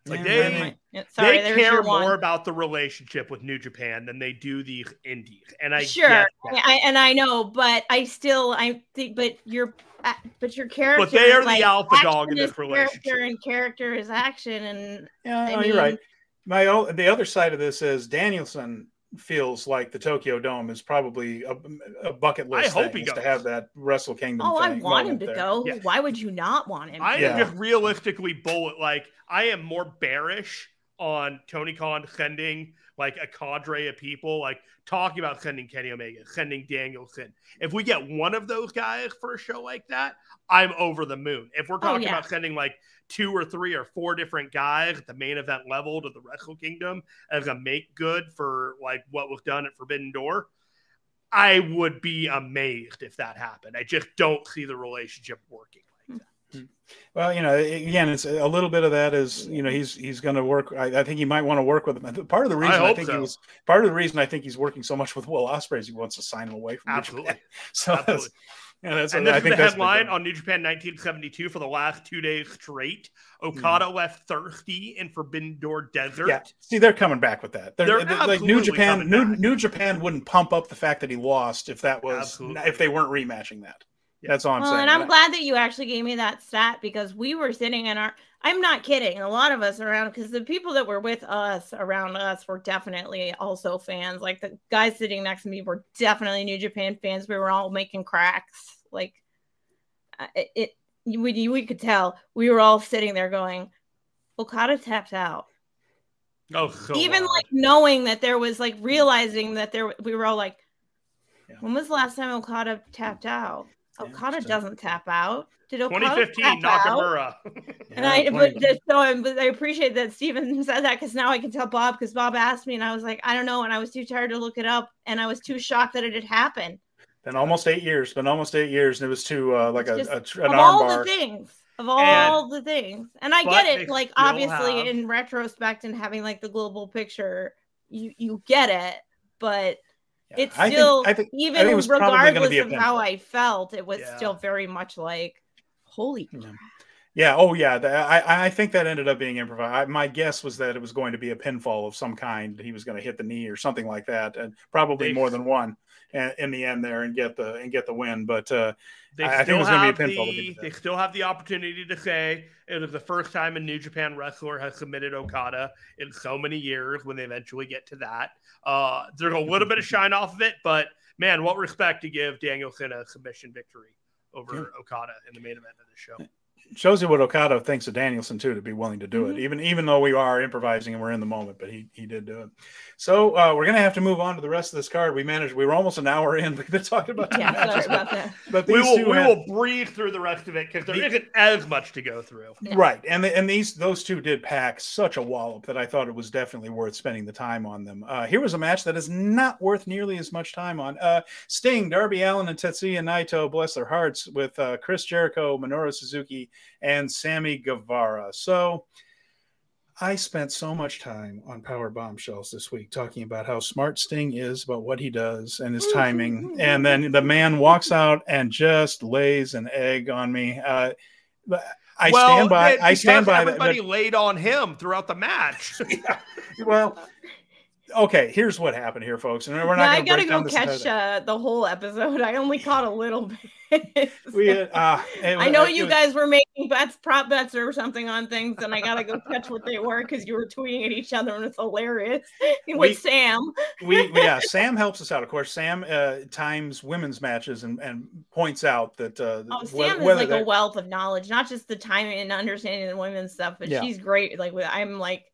Like Yeah, they, Yeah, Sorry, they care more one. about the relationship with New Japan than they do the indies, and I sure. I, and I know, but I still, I think, but your, uh, but your character, but they are the alpha dog in this is character relationship. and character is action, and Yeah, I no, you're right. My o- the other side of this is Danielson feels like the Tokyo Dome is probably a, a bucket I list hope thing he is to have that Wrestle Kingdom. oh, I want him to there. go. Yeah. Why would you not want him? I to? am just realistically bullet like I am more bearish on Tony Khan sending like a cadre of people, like talking about sending Kenny Omega, sending Danielson. If we get one of those guys for a show like that, I'm over the moon. If we're oh, talking Oh, yeah. about sending like two or three or four different guys at the main event level to the Wrestle Kingdom as a make good for like what was done at Forbidden Door, I would be amazed if that happened. I just don't see the relationship working like hmm. that. Hmm. Well, you know, again, it's a little bit of that is you know he's he's going to work. I, I think he might want to work with him. Part of the reason I, hope think so. he was part of the reason I think he's working so much with Will Ospreay is he wants to sign him away from Absolutely. Japan. [LAUGHS] So Absolutely. That's yeah, that's And I this is think the headline on New Japan 1972 for the last two days straight. Hmm. Okada left thirsty in Forbidden Door Desert. Yeah, see, they're coming back with that. They're, They're they're- like New Japan. New. New Japan wouldn't pump up the fact that he lost if that was Absolutely. if they weren't rematching that. Yeah. That's all I'm well, saying. and I'm glad that you actually gave me that stat because we were sitting in our. I'm not kidding. A lot of us around because the people that were with us around us were definitely also fans. Like the guys sitting next to me were definitely New Japan fans. We were all making cracks. Like it, it we we could tell we were all sitting there going, Okada tapped out. Oh, so Even like knowing that there was like realizing that there we were all like, Yeah. when was the last time Okada tapped out? Yeah, Okada so- doesn't tap out. Did Okada 2015 tap out? Nakamura. [LAUGHS] And I, but just, so I, but I appreciate that Steven [LAUGHS] said that because now I can tell Bob because Bob asked me and I was like, I don't know, and I was too tired to look it up, and I was too shocked that it had happened. been almost eight years. Been almost eight years, and it was to uh, like a, Just a an of all armbar. the things, of all the things, and I get it. Like obviously, have- in retrospect and having like the global picture, you you get it, but Yeah. it's I think- still I think, even I think it was probably gonna regardless be a of how. I felt, it was Yeah. still very much like, holy Yeah. Yeah. Oh, yeah. The, I I think that ended up being improvised. My guess was that it was going to be a pinfall of some kind. He was going to hit the knee or something like that, and probably They- more than one in, in the end there and get the and get the win. But uh, They I- I think still it was gonna be a have pinfall the, They still have the opportunity to say it is the first time a New Japan wrestler has submitted Okada in so many years. When they eventually get to that, uh, there's a little bit of shine off of it, but man, what respect to give Danielson a submission victory over Okada in the main event of the show. Shows you what Okada thinks of Danielson too to be willing to do Mhm. it, even even though we are improvising and we're in the moment. But he he did do it. So uh, we're gonna have to move on to the rest of this card. We managed. We were almost an hour in. [LAUGHS] We've been talking about yeah. Sorry matches, about that. but We will we had- will breathe through the rest of it because there The- not as much to go through. Yeah. Right, and the, and these those two did pack such a wallop that I thought it was definitely worth spending the time on them. Uh, here was a match that is not worth nearly as much time on. Uh, Sting, Darby Allin, and Tetsuya Naito, bless their hearts, with uh, Chris Jericho, Minoru Suzuki, and Sammy Guevara. So. I spent so much time on Power Bombshells this week talking about how smart Sting is about what he does and his timing. and then the man walks out and just lays an egg on me. Uh, I well, stand by. I stand by Everybody that. laid on him throughout the match. [LAUGHS] Well, okay. Here's what happened here, folks, and we're not. I gotta go catch uh, the whole episode. [LAUGHS] I only caught a little bit. We, uh, [LAUGHS] it I know it you guys were making bets, prop bets, or something on things, and I gotta go catch what they were because you were tweeting at each other, and it's hilarious [LAUGHS] with We- Sam. we yeah sam helps us out of course sam uh times women's matches and and points out that uh Oh, Sam is whether like a wealth of knowledge, not just the timing and understanding the women's stuff, but Yeah. she's great. Like I'm like,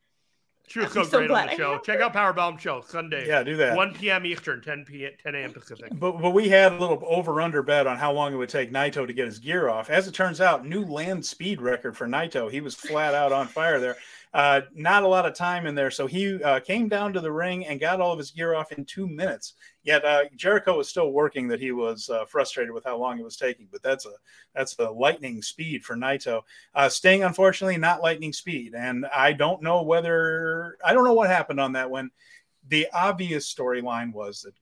She was so, so great on the I show. Check out Powerbomb Show Sunday, yeah do that 1 p.m. Eastern, 10 p.m. 10 a.m. Pacific. but, but we had a little over under bet on how long it would take Naito to get his gear off. As it turns out, new land speed record for Naito. He was flat out on fire there. Uh, not a lot of time in there. So he uh, came down to the ring and got all of his gear off in two minutes. Yet uh, Jericho was still working that he was uh, frustrated with how long it was taking. But that's a that's the lightning speed for Naito. Uh, Sting, unfortunately, not lightning speed. And I don't know whether I don't know what happened on that one. The obvious storyline was that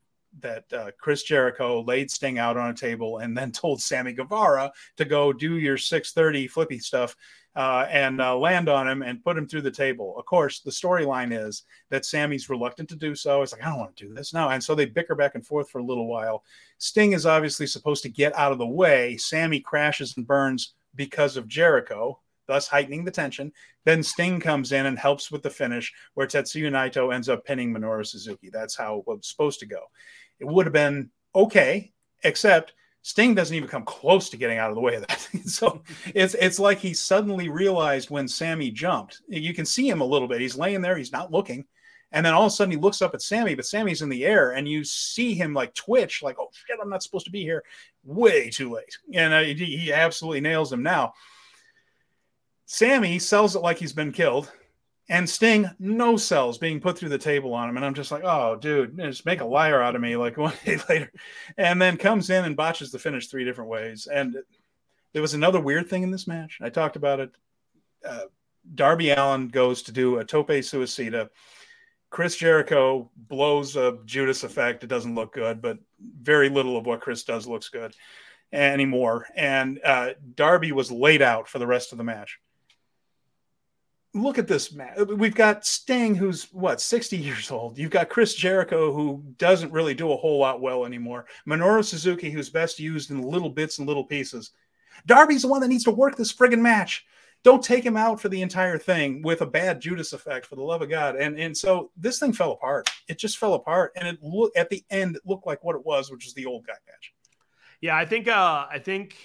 that uh, Chris Jericho laid Sting out on a table and then [LAUGHS] told Sammy Guevara to go do your 630 flippy stuff uh, and uh, land on him and put him through the table. Of course, the storyline is that Sammy's reluctant to do so. It's like, I don't want to do this. No. And so they bicker back and forth for a little while. Sting is obviously supposed to get out of the way. Sammy crashes and burns because of Jericho, thus heightening the tension. Then Sting comes in and helps with the finish, where Tetsuya Naito ends up pinning Minoru Suzuki. That's how it was supposed to go. It would have been okay, except Sting doesn't even come close to getting out of the way of that. [LAUGHS] so it's it's like he suddenly realized when Sammy jumped. You can see him a little bit. He's laying there, he's not looking. And then all of a sudden he looks up at Sammy, but Sammy's in the air, and you see him like twitch, like, oh shit, I'm not supposed to be here. Way too late. And uh, he, he absolutely nails him now. Sammy sells it like he's been killed and Sting, no cells being put through the table on him. And I'm just like, oh, dude, just make a liar out of me like [LAUGHS] one day later. And then comes in and botches the finish three different ways. And there was another weird thing in this match. I talked about it. Uh, Darby Allin goes to do a tope suicida. Chris Jericho blows a Judas effect. It doesn't look good, but very little of what Chris does looks good anymore. And uh, Darby was laid out for the rest of the match look at this man. We've got Sting, who's what, 60 years old. You've got Chris Jericho, who doesn't really do a whole lot well anymore. Minoru Suzuki, who's best used in little bits and little pieces. Darby's the one that needs to work this friggin' match. Don't take him out for the entire thing with a bad Judas effect, for the love of God. And and so this thing fell apart. It just fell apart, and it look at the end, it looked like what it was, which is the old guy match. Yeah, I think. uh I think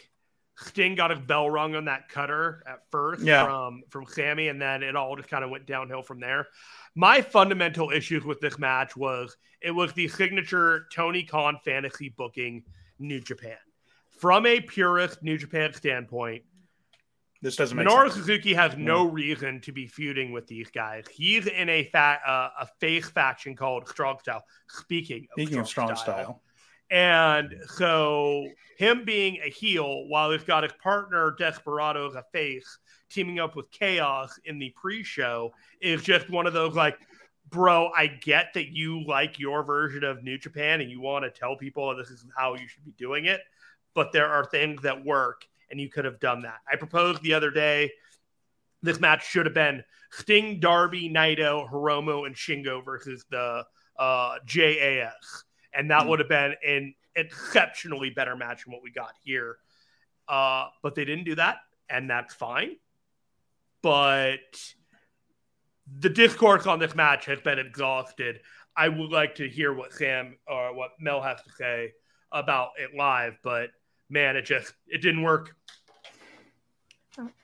Sting got a bell rung on that cutter at first yeah. from from Sammy, and then it all just kind of went downhill from there. My fundamental issues with this match was it was the signature Tony Khan fantasy booking New Japan. From a purist New Japan standpoint, this doesn't make Minoru sense. Suzuki has no reason to be feuding with these guys. He's in a fa- uh, a face faction called Strong Style. Speaking of Speaking Strong, of strong style, style. And so him being a heel while he's got his partner Desperado as a face teaming up with Chaos in the pre-show is just one of those like, bro, I get that you like your version of New Japan and you want to tell people this is how you should be doing it, but there are things that work and you could have done that. I proposed the other day this match should have been Sting, Darby, Naito, Hiromu, and Shingo versus the uh, JAS and that mm. would have been an exceptionally better match than what we got here. Uh, but they didn't do that, and that's fine. But the discourse on this match has been exhausted. I would like to hear what Sam or what Mel has to say about it live, but man, it just it didn't work.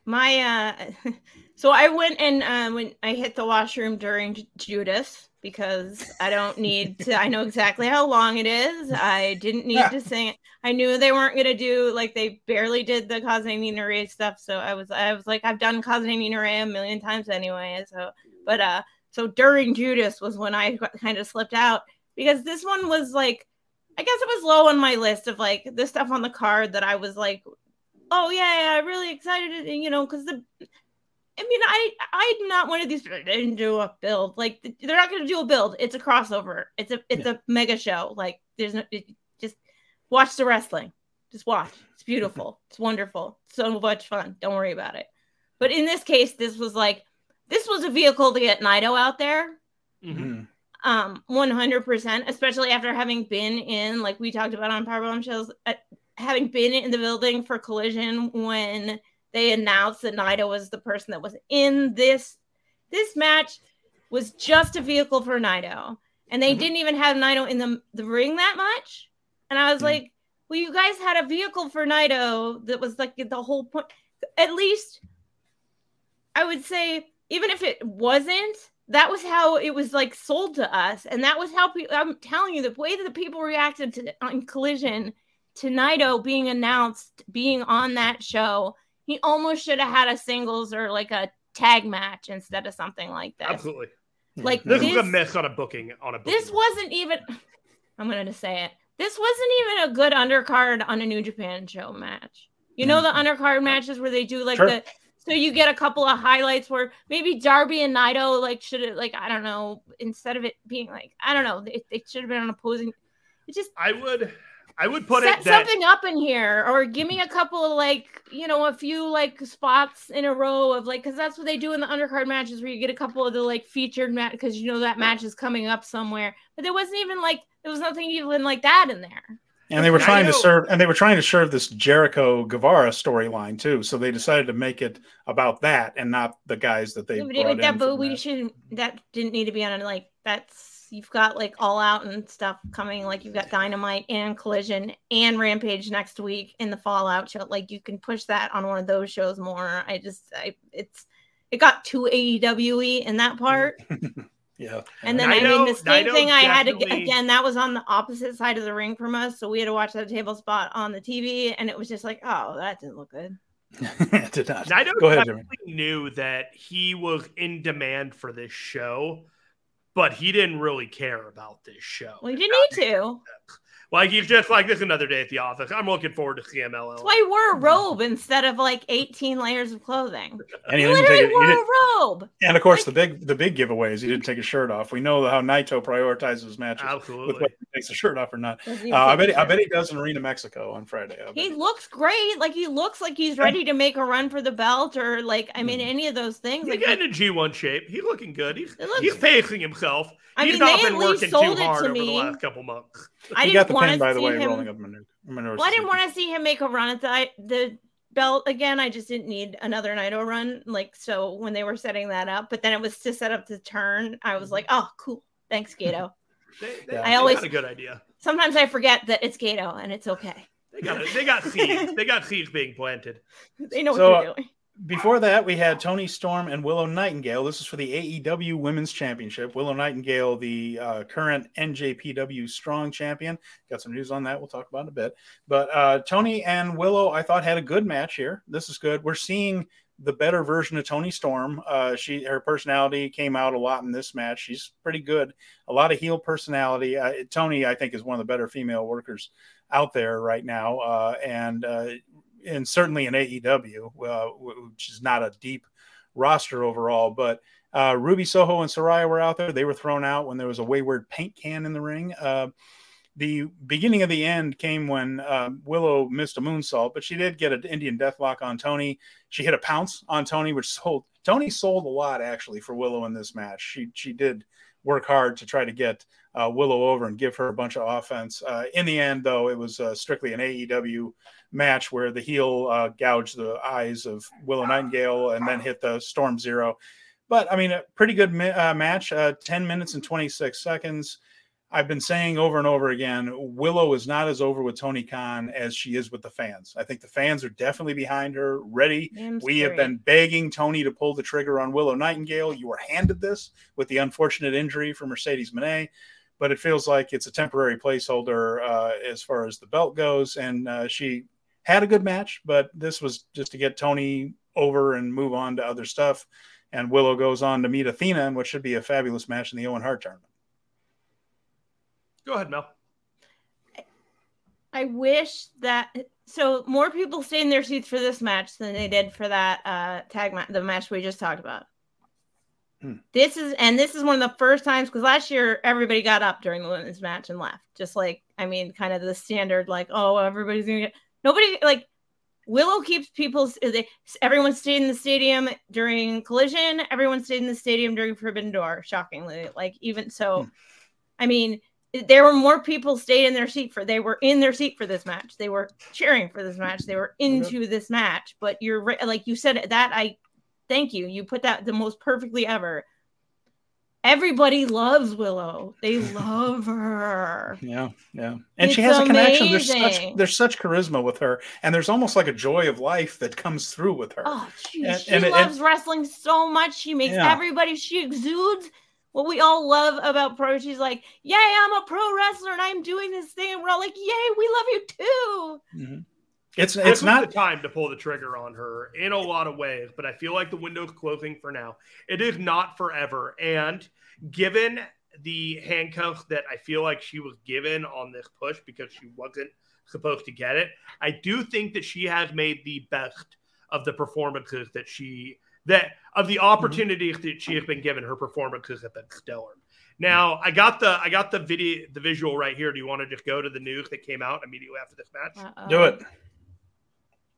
My uh [LAUGHS] so I went and uh, when I hit the washroom during Judas because I don't need to. I know exactly how long it is. I didn't need to sing it. I knew they weren't gonna do like they barely did the ni Nare stuff. So I was I was like I've done ni Nare a million times anyway. So but uh so during Judas was when I kind of slipped out because this one was like I guess it was low on my list of like the stuff on the card that I was like, oh yeah, yeah I'm really excited, you know, because the I mean, I I'm not one of these. They didn't do a build. Like they're not going to do a build. It's a crossover. It's a it's yeah. a mega show. Like there's no it, just watch the wrestling. Just watch. It's beautiful. [LAUGHS] it's wonderful. So much fun. Don't worry about it. But in this case, this was like this was a vehicle to get Naito out there. Mm-hmm. Um, 100%, especially after having been in, like we talked about on Powerbomb shows, uh, having been in the building for Collision when they announced that Naito was the person that was in this this match was just a vehicle for Naito. And they mm-hmm. didn't even have Naito in the, the ring that much. And I was mm-hmm. like, well, you guys had a vehicle for Naito that was like the whole point. At least I would say, even if it wasn't, that was how it was like sold to us. And that was how pe- I'm telling you the way that the people reacted to on collision to Naito being announced, being on that show he almost should have had a singles or like a tag match instead of something like this. Absolutely. Like this, this was a mess on a booking on a booking. This wasn't even I'm gonna say it. This wasn't even a good undercard on a New Japan show match. You know the mm-hmm. undercard matches where they do like sure. the so you get a couple of highlights where maybe Darby and Naito like should have like I don't know instead of it being like I don't know it, it should have been an opposing. It just I would I would put set it that, something up in here, or give me a couple of like, you know, a few like spots in a row of like, because that's what they do in the undercard matches, where you get a couple of the like featured match because you know that match is coming up somewhere. But there wasn't even like there was nothing even like that in there. And they were trying to serve, and they were trying to serve this Jericho Guevara storyline too. So they decided to make it about that and not the guys that they. Yeah, but, that, but we should that didn't need to be on like that's you've got like all out and stuff coming like you've got dynamite and collision and rampage next week in the fallout show. Like you can push that on one of those shows more. I just i it's it got too aewe in that part. [LAUGHS] Yeah. And then Naito, i mean the same Naito thing i had to again that was on the opposite side of the ring from us so we had to watch that table spot on the tv and it was just like oh that didn't look good. [LAUGHS] It did not. Naito Go ahead, knew that he was in demand for this show but he didn't really care about this show. Well, he didn't need to. Like he's just like this is another day at the office. I'm looking forward to CMLL. That's why he wore a robe instead of like 18 layers of clothing. And he, he literally wore a robe. And of course, like, the big the big giveaway is He didn't take his shirt off. We know how Naito prioritizes matches absolutely. with whether he takes the shirt off or not. Uh, I bet he, I bet he does in Arena Mexico on Friday. He looks great. Like he looks like he's ready to make a run for the belt, or like I mean, mm. any of those things. He's like getting a G1 shape. He's looking good. He's, looks, he's pacing himself. I he's mean, not been working too hard over me. the last couple months. I he got the pin, by the way, him... rolling up Minoru. Well, I didn't want to see him make a run at the the belt again. I just didn't need another Naito run. Like so, when they were setting that up, but then it was to set up the turn. I was mm-hmm. like, oh, cool, thanks, Gedo. [LAUGHS] they, they, I always a good idea. Sometimes I forget that it's Gedo, and it's okay. They got they got seeds. they got seeds being planted. [LAUGHS] They know so, what they're uh, doing before that, we had Toni Storm and Willow Nightingale. This is for the AEW Women's Championship. Willow Nightingale, the uh, current NJPW Strong Champion. Got some news on that. We'll talk about in a bit. But uh, Toni and Willow, I thought had a good match here. This is good. We're seeing the better version of Toni Storm. Uh, she her personality came out a lot in this match. She's pretty good. A lot of heel personality. Uh, Toni, I think, is one of the better female workers out there right now, uh, and uh, and certainly in AEW, uh, which is not a deep roster overall. But uh, Ruby Soho and Saraya were out there. They were thrown out when there was a wayward paint can in the ring. Uh, the beginning of the end came when uh, Willow missed a moonsault, but she did get an Indian deathlock on Toni. She hit a pounce on Toni, which sold Toni sold a lot actually for Willow in this match. She she did work hard to try to get uh, Willow over and give her a bunch of offense. Uh, in the end, though, it was uh, strictly an AEW match where the heel uh, gouged the eyes of Willow Nightingale and then hit the Storm Zero. But I mean, a pretty good uh, match, uh, 10 minutes and 26 seconds. I've been saying over and over again, Willow is not as over with Tony Khan as she is with the fans. I think the fans are definitely behind her, ready. we have been begging Tony to pull the trigger on Willow Nightingale. You were handed this with the unfortunate injury for Mercedes Moné but it feels like it's a temporary placeholder uh, as far as the belt goes. And uh, she had a good match, but this was just to get Toni over and move on to other stuff. And Willow goes on to meet Athena in what should be a fabulous match in the Owen Hart tournament. Go ahead, Mel. I wish that so more people stay in their seats for this match than they did for that uh, tag match, the match we just talked about. Hmm. This is and this is one of the first times because last year everybody got up during the women's match and left. Just like I mean, kind of the standard, like oh everybody's gonna get nobody like Willow keeps people. They, everyone stayed in the stadium during Collision. Everyone stayed in the stadium during Forbidden Door. Shockingly, like even so, hmm. I mean, there were more people stayed in their seat for. They were in their seat for this match. They were cheering for this match. They were into this match. But you're like you said that I Thank you. You put that the most perfectly ever. Everybody loves Willow. They [LAUGHS] love her. Yeah, yeah. And it's she has a connection. There's such there's such charisma with her, and there's almost like a joy of life that comes through with her. Oh, geez. and, she and, loves and, wrestling so much. She makes yeah. everybody. She exudes what we all love about pro. She's like, "Yay, I'm a pro wrestler, and I'm doing this thing." And we're all like, "Yay, we love you too." Mm-hmm. It's it's not the time to pull the trigger on her in a lot of ways, but I feel like the window's closing for now. It is not forever, and given the handcuffs that I feel like she was given on this push because she wasn't supposed to get it, I do think that she has made the best of the performances that she that of the mm-hmm. opportunities mm-hmm. that she has been given. Her performances have been stellar. Now I got the I got the video the visual right here. Do you want to just go to the news that came out immediately after this match? Uh-oh. Do it.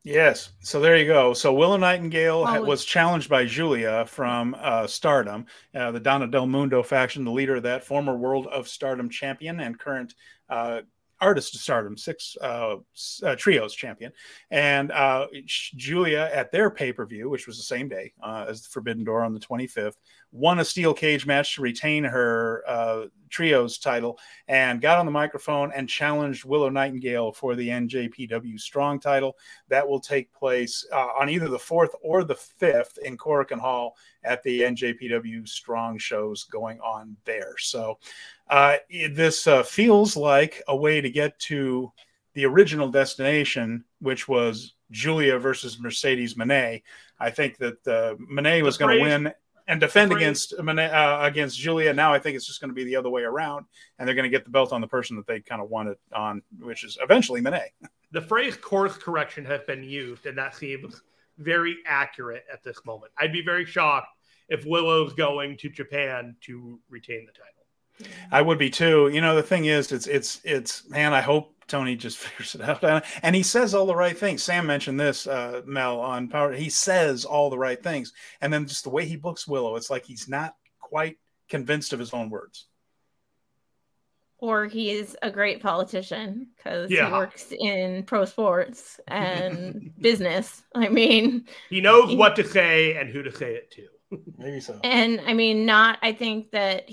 Yes. So there you go. So Willow Nightingale Oh. was challenged by Giulia from uh, Stardom, uh, the Donna Del Mondo faction, the leader of that, former World of Stardom champion and current uh, Artist Stardom six uh, uh, trios champion. And uh, Giulia at their pay per view, which was the same day uh, as the Forbidden Door on the 25th, won a steel cage match to retain her uh, trios title and got on the microphone and challenged Willow Nightingale for the NJPW Strong title. That will take place uh, on either the 4th or the 5th in Korakuen Hall at the NJPW Strong shows going on there. So uh, this uh, feels like a way to get to the original destination, which was Giulia versus Mercedes Moné. I think that uh, Moné was going to win and defend against uh, against Giulia. Now I think it's just going to be the other way around, and they're going to get the belt on the person that they kind of wanted on, which is eventually Moné. The phrase course correction has been used, and that seems very accurate at this moment. I'd be very shocked if Willow's going to Japan to retain the title. I would be too. You know, the thing is, it's it's it's man. I hope Tony just [LAUGHS] figures it out, and, he says all the right things. Sam mentioned this, uh, Mel, on Power. He says all the right things, and then just the way he books Willow, it's like he's not quite convinced of his own words. Or he is a great politician because Yeah. he works in pro sports and [LAUGHS] business. I mean, He knows He- what to say and who to say it to. [LAUGHS] Maybe so. and I mean, not. I think that.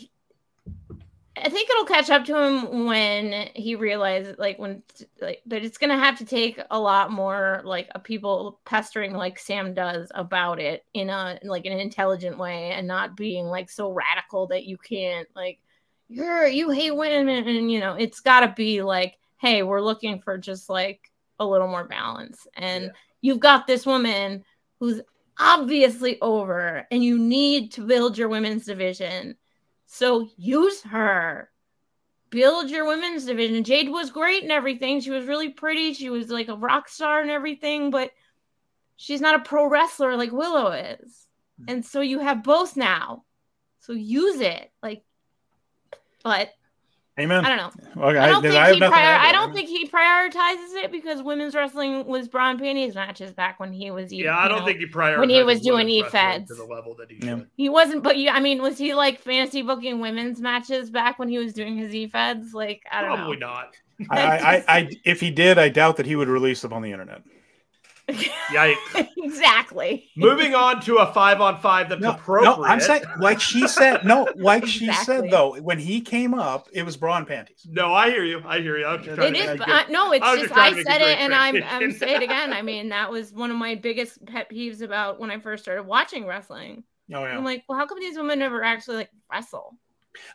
I think it'll catch up to him when he realizes, like, when like that it's gonna have to take a lot more, like, a people pestering like Sam does about it in a like an intelligent way, and not being like so radical that you can't like, you're you hate women, and you know, it's got to be like, hey, we're looking for just like a little more balance, and Yeah. you've got this woman who's obviously over and you need to build your women's division. So use her. Build your women's division. Jade was great and everything. She was really pretty. She was like a rock star and everything, but she's not a pro wrestler like Willow is. Hmm. And so you have both now. So use it. Like, but Amen. I don't know. Okay, I don't I think have he prior- I don't think he prioritizes it because women's wrestling was bra and panties matches back when he was. Yeah, I don't know, think he prioritized when he was doing women's E-Feds. to the level that he Yeah. should. He wasn't, but you, I mean, was he like fantasy booking women's matches back when he was doing his e-feds? Like, I don't Probably know. Probably not. I, I, I, if he did, I doubt that he would release them on the internet. Yikes. [LAUGHS] exactly. Moving on to a five on five that's No, appropriate. no, I'm saying, like she said, no, like she Exactly. said though, when he came up, it was bra and panties. No, I hear you. I hear you. I was just trying It to is, make I, no, it's I was just just I to make a said it, and I'm I'm transition. say it [LAUGHS] again. I mean, that was one of my biggest pet peeves about when I first started watching wrestling. Oh yeah. I'm like, well, how come these women never actually like wrestle?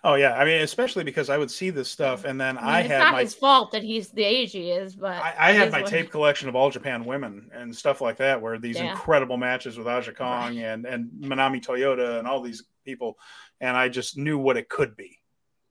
Oh yeah. I mean, especially because I would see this stuff, and then I, I, mean, it's had my his fault that he's the age he is, but I, I had my what- tape collection of all Japan women and stuff like that, where these Yeah. incredible matches with Aja Kong and and Manami Toyota and all these people, and I just knew what it could be.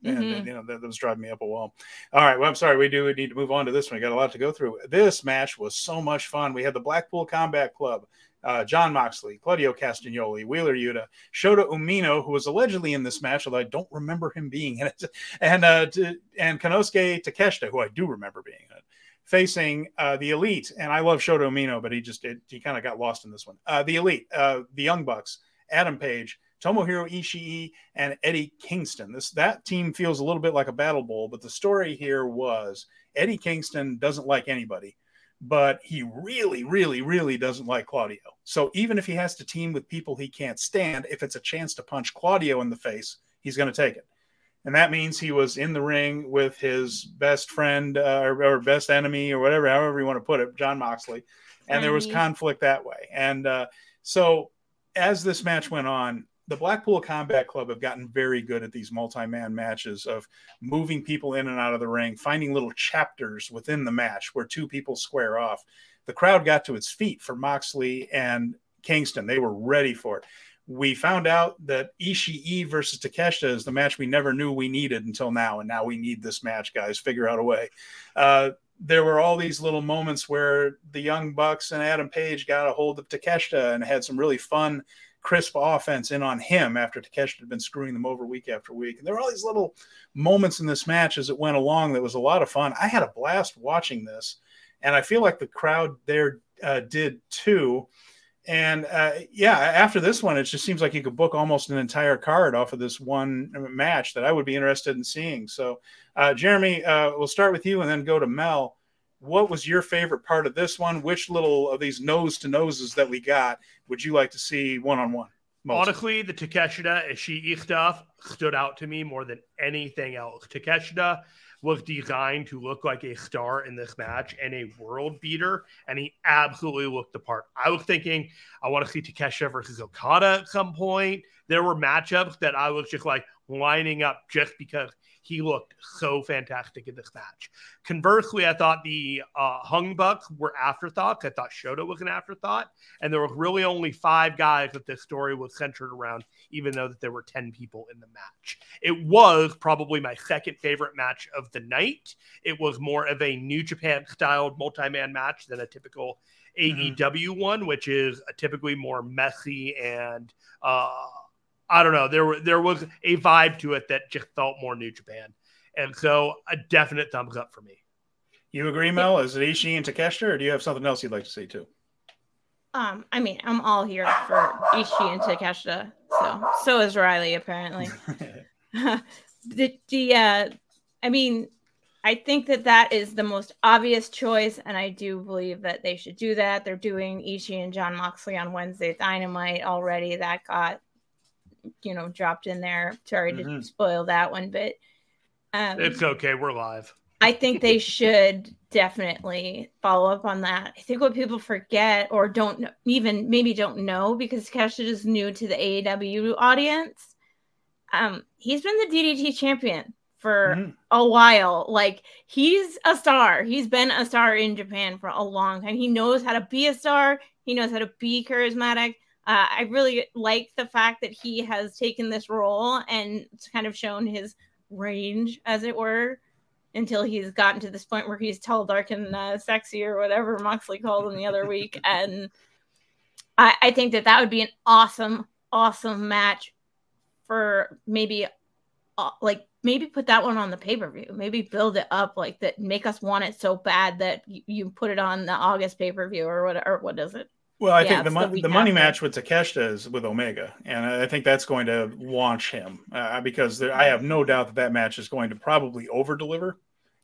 And, Mhm. and, you know that, that was driving me up a wall. All right, well, I'm sorry. We do need to move on to this one. We got a lot to go through. This match was so much fun. We had the Blackpool Combat Club, uh, Jon Moxley, Claudio Castagnoli, Wheeler Yuta, Shota Umino, who was allegedly in this match, although I don't remember him being in it, [LAUGHS] and uh, to, and Konosuke Takeshita, who I do remember being in it, facing uh, the Elite. And I love Shota Umino, but he just it, he kind of got lost in this one. Uh, the Elite, uh, the Young Bucks, Adam Page. Tomohiro Ishii and Eddie Kingston. This that team feels a little bit like a battle bowl, but the story here was Eddie Kingston doesn't like anybody, but he really, really, really doesn't like Claudio. So even if he has to team with people he can't stand, if it's a chance to punch Claudio in the face, he's going to take it. And that means he was in the ring with his best friend uh, or, or best enemy or whatever, however you want to put it, Jon Moxley. And there was conflict that way. And uh, so as this match went on, the Blackpool Combat Club have gotten very good at these multi-man matches of moving people in and out of the ring, finding little chapters within the match where two people square off. The crowd got to its feet for Moxley and Kingston. They were ready for it. We found out that Ishii versus Takeshita is the match we never knew we needed until now, and now we need this match, guys. Figure out a way. Uh, there were all these little moments where the Young Bucks and Adam Page got a hold of Takeshita and had some really fun crisp offense in on him after Takeshita had been screwing them over week after week. And there were all these little moments in this match as it went along that was a lot of fun. I had a blast watching this, and I feel like the crowd there uh, did too. And uh, yeah, after this one, it just seems like you could book almost an entire card off of this one match that I would be interested in seeing. So, uh, Jeremy, uh, we'll start with you and then go to Mel. What was your favorite part of this one? Which little of these nose to noses that we got would you like to see one on one? Honestly, the Takeshita Ishii stuff stood out to me more than anything else. Takeshita was designed to look like a star in this match and a world beater, and he absolutely looked the part. I was thinking, I want to see Takeshita versus Okada at some point. There were matchups that I was just like lining up just because he looked so fantastic in this match. Conversely, I thought the uh, Young Bucks were afterthoughts. I thought Shota was an afterthought, and there were really only five guys that this story was centered around, even though that there were ten people in the match. It was probably my second favorite match of the night. It was more of a New Japan styled multi-man match than a typical mm-hmm. AEW one, which is a typically more messy and uh, I don't know. There were there was a vibe to it that just felt more New Japan, and so a definite thumbs up for me. You agree, Mel? Is it Ishii and Takeshita, or do you have something else you'd like to see too? Um, I mean, I'm all here for Ishii and Takeshita. So so is Riley apparently. [LAUGHS] [LAUGHS] the the uh, I mean, I think that that is the most obvious choice, and I do believe that they should do that. They're doing Ishii and John Moxley on Wednesday Dynamite already. That got you know dropped in there. Sorry mm-hmm. to spoil that one, but um, it's okay. We're live. I think they should definitely follow up on that. I think what people forget or don't even maybe don't know because Kesha is new to the AEW audience. Um, he's been the DDT champion for mm-hmm. a while. Like he's a star. He's been a star in Japan for a long time. He knows how to be a star. He knows how to be charismatic. Uh, I really like the fact that he has taken this role and kind of shown his range, as it were, until he's gotten to this point where he's tall, dark, and uh, sexy, or whatever Moxley called him the other week. [LAUGHS] And I, I think that that would be an awesome, awesome match for maybe, uh, like, maybe put that one on the pay per view. Maybe build it up like that, make us want it so bad that you, you put it on the August pay per view or what, or what is it? Well, I yeah, think the, the, the money match with Takeshita is with Omega, and I think that's going to launch him uh, because there, I have no doubt that that match is going to probably over deliver.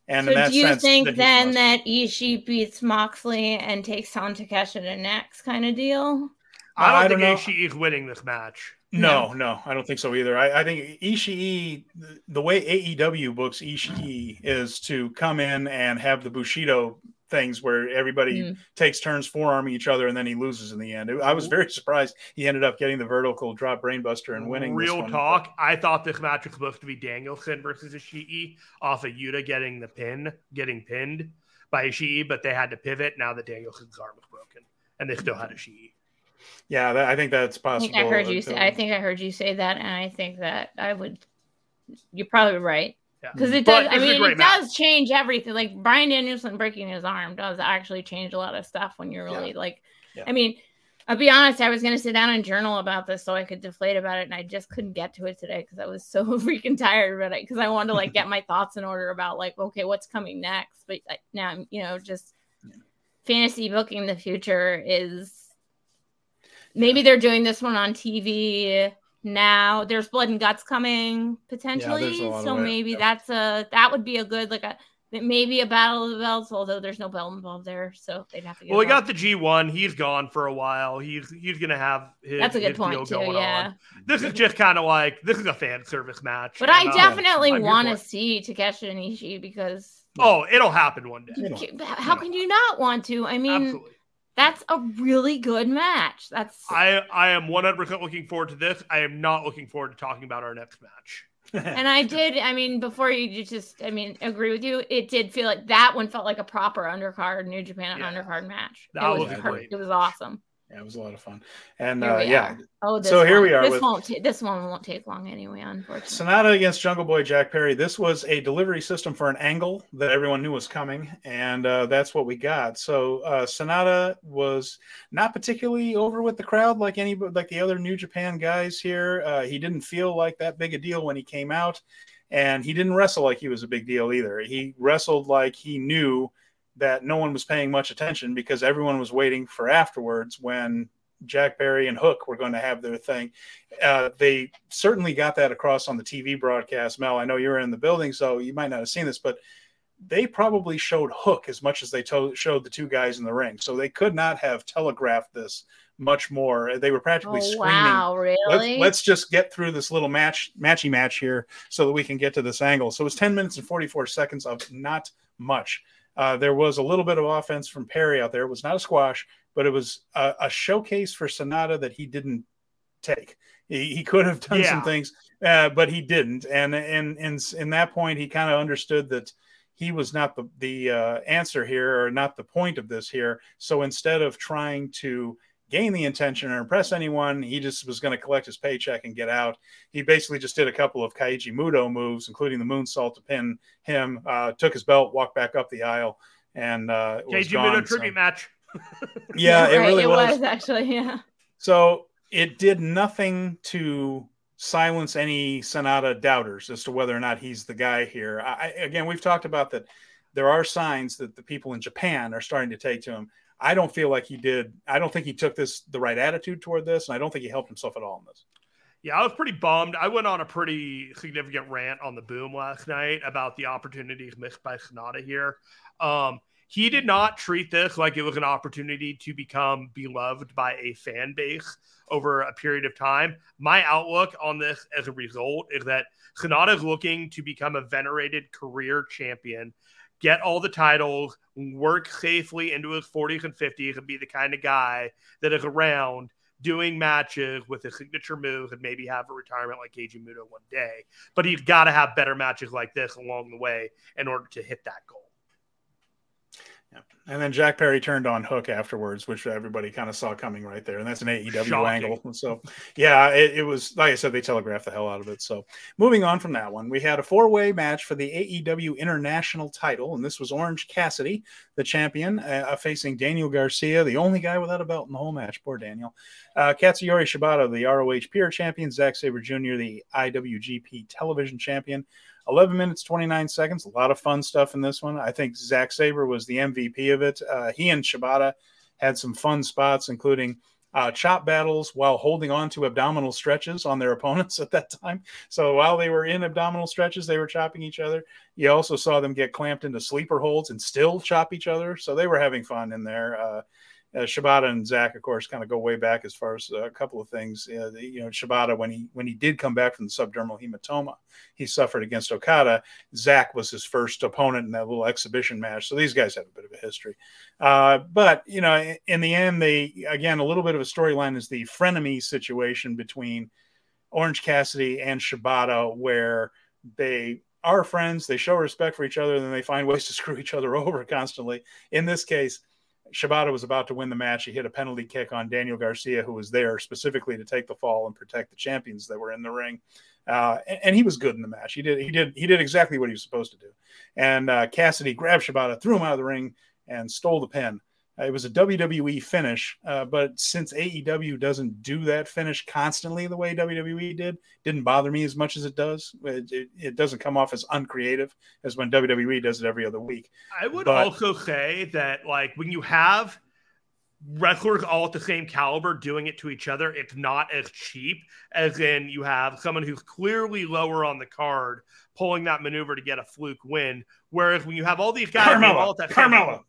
And so, do you think that then that Ishii beats Moxley and takes on Takeshita next kind of deal? I don't, I don't think Ishii is winning this match. No, no, no, I don't think so either. I, I think Ishii, the way AEW books Ishii is to come in and have the Bushido things where everybody mm. takes turns forearming each other and then he loses in the end. I was very surprised he ended up getting the vertical drop brainbuster and winning. Real talk, I thought this match was supposed to be Danielson versus Ishii off of Yuta getting the pin, getting pinned by Ishii, but they had to pivot now that Danielson's arm was broken and they still had Ishii. Yeah, that, I think that's possible. I, think I heard you say. I think I heard you say that, and I think that I would. You're probably right. Because it does. I mean, it match. does change everything. Like Bryan Danielson breaking his arm does actually change a lot of stuff when you're really yeah. like. Yeah. I mean, I'll be honest. I was going to sit down and journal about this so I could deflate about it, and I just couldn't get to it today because I was so [LAUGHS] freaking tired. But because I, I, wanted to like get [LAUGHS] my thoughts in order about like, okay, what's coming next. But now, I'm, you know, just fantasy booking the future is. Maybe they're doing this one on TV now there's blood and guts coming potentially yeah, so maybe yeah. that's a that would be a good like a maybe a battle of the belts although there's no belt involved there so they'd have to well we got the g1 he's gone for a while he's he's gonna have his that's a good point too yeah. on. this is just kind of like this is a fan service match but i uh, definitely want to see takeshi and ishii because oh it'll happen one day. How can you not want to? I mean Absolutely that's a really good match. That's I I am 100% looking forward to this. I am not looking forward to talking about our next match. [LAUGHS] and I did, I mean, before you just, I mean, agree with you, it did feel like that one felt like a proper undercard New Japan yeah. undercard match. That it was, was great. It was awesome. Yeah, it was a lot of fun. And uh, yeah. Oh, so here one, we are. This with... won't. Ta- this one won't take long anyway. Unfortunately. Sanada against Jungle Boy Jack Perry. This was a delivery system for an angle that everyone knew was coming, and uh, that's what we got. So uh, Sanada was not particularly over with the crowd like any like the other New Japan guys here. Uh, he didn't feel like that big a deal when he came out, and he didn't wrestle like he was a big deal either. He wrestled like he knew that no one was paying much attention because everyone was waiting for afterwards when Jack Perry and Hook were going to have their thing. Uh, they certainly got that across on the TV broadcast. Mel, I know you were in the building, so you might not have seen this, but they probably showed Hook as much as they to- showed the two guys in the ring. So they could not have telegraphed this much more. They were practically oh, screaming. Wow, really? Let's, let's, just get through this little match, matchy match here, so that we can get to this angle. So it was 10 minutes and 44 seconds of not much. Uh, there was a little bit of offense from Perry out there. It was not a squash, but it was a, a showcase for Sanada that he didn't take. He, he could have done yeah. some things, uh, but he didn't. And and and in that point, he kind of understood that he was not the the uh, answer here, or not the point of this here. So instead of trying to gain the attention or impress anyone. He just was going to collect his paycheck and get out. He basically just did a couple of Keiji Muto moves, including the moonsault to pin him, uh, took his belt, walked back up the aisle, and uh, Keiji Muto tribute so. match. [LAUGHS] yeah, it [LAUGHS] really it was. was. Actually, yeah. So it did nothing to silence any Sanada doubters as to whether or not he's the guy here. I, again, we've talked about that. There are signs that the people in Japan are starting to take to him. I don't feel like he did. I don't think he took this the right attitude toward this, and I don't think he helped himself at all in this. Yeah, I was pretty bummed. I went on a pretty significant rant on the boom last night about the opportunities missed by Sanada here. Um, he did not treat this like it was an opportunity to become beloved by a fan base over a period of time. My outlook on this as a result is that Sanada is looking to become a venerated career champion get all the titles, work safely into his 40s and 50s, and be the kind of guy that is around doing matches with a signature move and maybe have a retirement like Keiji Muto one day. But he's got to have better matches like this along the way in order to hit that goal. Yeah. And then Jack Perry turned on Hook afterwards, which everybody kind of saw coming right there. And that's an AEW Shocking. angle. [LAUGHS] So, yeah, it, it, was, like I said, they telegraphed the hell out of it. So, moving on from that one, we had a four way match for the AEW International title. And this was Orange Cassidy, the champion, uh, facing Daniel Garcia, the only guy without a belt in the whole match. Poor Daniel. Uh, Katsuyori Shibata, the ROH Pure champion. Zack Sabre Jr., the IWGP television champion. 11 minutes 29 seconds. A lot of fun stuff in this one. I think Zach Sabre was the MVP of it. Uh, he and Shibata had some fun spots, including uh, chop battles while holding on to abdominal stretches on their [LAUGHS] opponents at that time. So while they were in abdominal stretches, they were chopping each other. You also saw them get clamped into sleeper holds and still chop each other. So they were having fun in there. Uh, uh, Shibata and Zach, of course, kind of go way back as far as uh, a couple of things. Uh, the, you know, Shibata, when he when he did come back from the subdural hematoma he suffered against Okada, Zach was his first opponent in that little exhibition match. So these guys have a bit of a history. Uh, but you know, in the end, they again a little bit of a storyline is the frenemy situation between Orange Cassidy and Shibata, where they are friends, they show respect for each other, and then they find ways to [LAUGHS] screw each other over constantly. In this case Shibata was about to win the match. He hit a penalty kick on Daniel Garcia, who was there specifically to take the fall and protect the champions that were in the ring. Uh, and, and, he was good in the match. He did he did he did exactly what he was supposed to do. And uh, Cassidy grabbed Shibata, threw him out of the ring, and stole the pin. Uh, it was a WWE finish, uh, but since AEW doesn't do that finish constantly the way WWE did, didn't bother me as much as it does. It, it, it doesn't come off as uncreative as when WWE does it every other week. I would but, also say that, like, when you have wrestlers all at the same caliber doing it to each other, it's not as cheap as in you have someone who's clearly lower on the card pulling that maneuver to get a fluke win. Whereas when you have all these guys Carmella, all at that Carmella.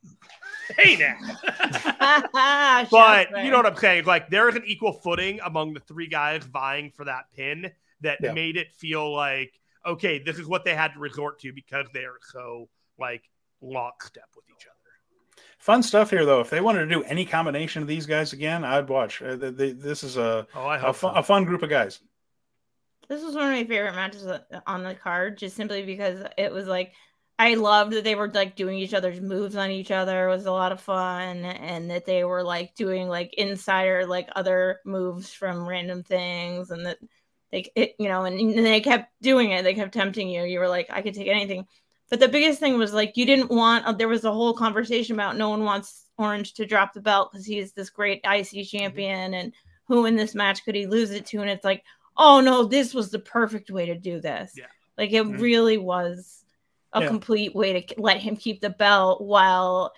Hey now. [LAUGHS] but you know what I'm saying? Like there is an equal footing among the three guys vying for that pin that yeah. made it feel like okay, this is what they had to resort to because they are so like lockstep with each other. Fun stuff here, though. If they wanted to do any combination of these guys again, I'd watch. Uh, they, they, this is a oh, I a, fun, so. a fun group of guys. This was one of my favorite matches on the card, just simply because it was like I loved that they were like doing each other's moves on each other. It was a lot of fun, and that they were like doing like insider like other moves from random things, and that they it, you know, and, and they kept doing it. They kept tempting you. You were like, I could take anything. But the biggest thing was like you didn't want. Uh, there was a whole conversation about no one wants Orange to drop the belt because he's this great IC mm-hmm. champion, and who in this match could he lose it to? And it's like, oh no, this was the perfect way to do this. Yeah. Like it mm-hmm. really was a yeah. complete way to let him keep the belt while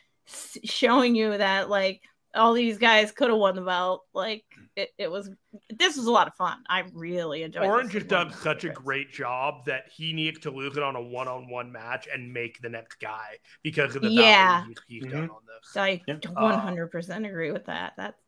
showing you that like all these guys could have won the belt. Like it, it was this was a lot of fun. I really enjoyed. Orange has done such a great job that he needs to lose it on a one-on-one match and make the next guy because of the yeah he's, he's mm-hmm. done on this. I 100% agree with that. That's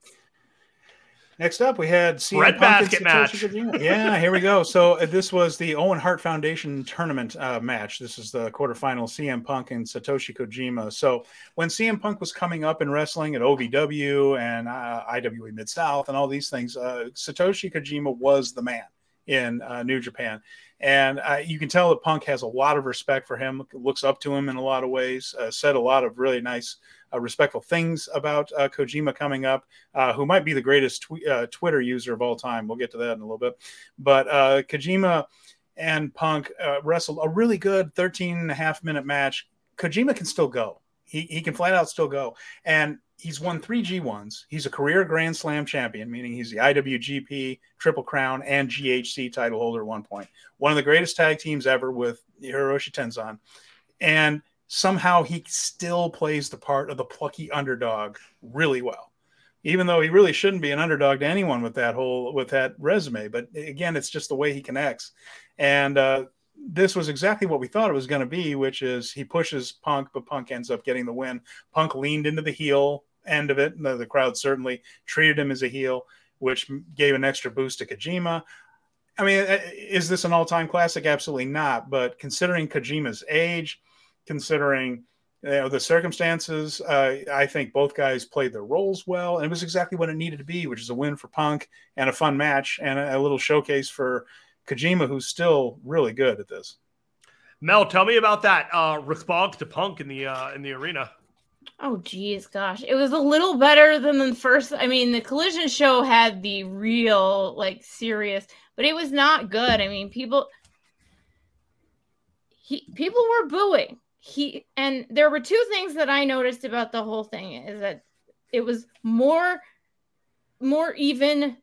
Next up, we had CM Red Punk basket match. yeah, here we go. So uh, this was the Owen Hart Foundation tournament uh, match. This is the quarterfinal CM Punk and Satoshi Kojima. So when CM Punk was coming up in wrestling at OVW and uh, IWA Mid South and all these things, uh, Satoshi Kojima was the man in uh, New Japan. And uh, you can tell that Punk has a lot of respect for him, looks up to him in a lot of ways, said a lot of really nice respectful things about uh, Kojima coming up, uh, who might be the greatest tw- uh, Twitter user of all time. We'll get to that in a little bit. But uh, Kojima and Punk uh, wrestled a really good 13 and a half minute match. Kojima can still go. He, he can flat out still go. And he's won three G1s. He's a career Grand Slam champion, meaning he's the IWGP, Triple Crown, and GHC title holder at one point. One of the greatest tag teams ever with Hiroshi Tenzan. And – somehow he still plays the part of the plucky underdog really well. Even though he really shouldn't be an underdog to anyone with that whole with that resume but again it's just the way he connects. And uh, this was exactly what we thought it was going to be which is he pushes punk but punk ends up getting the win. Punk leaned into the heel end of it the, the crowd certainly treated him as a heel which gave an extra boost to kojima. I mean uh, is this an all-time classic? Absolutely not but considering kojima's age considering you know the circumstances. Uh, I think both guys played their roles well, and it was exactly what it needed to be, which is a win for Punk and a fun match and a, a little showcase for Kojima, who's still really good at this. Mel, tell me about that uh, response to Punk in the uh, in the arena. Oh geez, gosh, it was a little better than the first. I mean, the Collision show had the real, like, serious, but it was not good. I mean, people, he, people were booing he and there were two things that I noticed about the whole thing is that it was more more even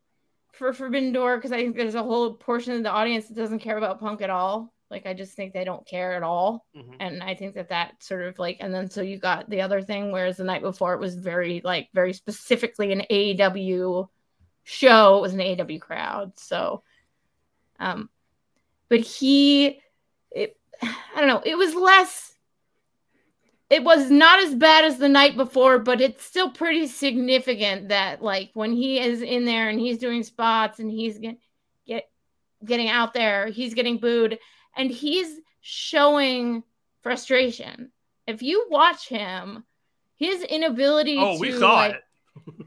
for Forbidden Door because I think there's a whole portion of the audience that doesn't care about punk at all. Like I just think they don't care at all, mm-hmm. and I think that that sort of like and then so you got the other thing whereas the night before it was very like very specifically an AEW show. It was an AEW crowd, so um, but he it [SIGHS] I don't know it was less it was not as bad as the night before, but it's still pretty significant that like when he is in there and he's doing spots and he's get, get getting out there, he's getting booed and he's showing frustration. If you watch him, his inability oh, to, we saw like,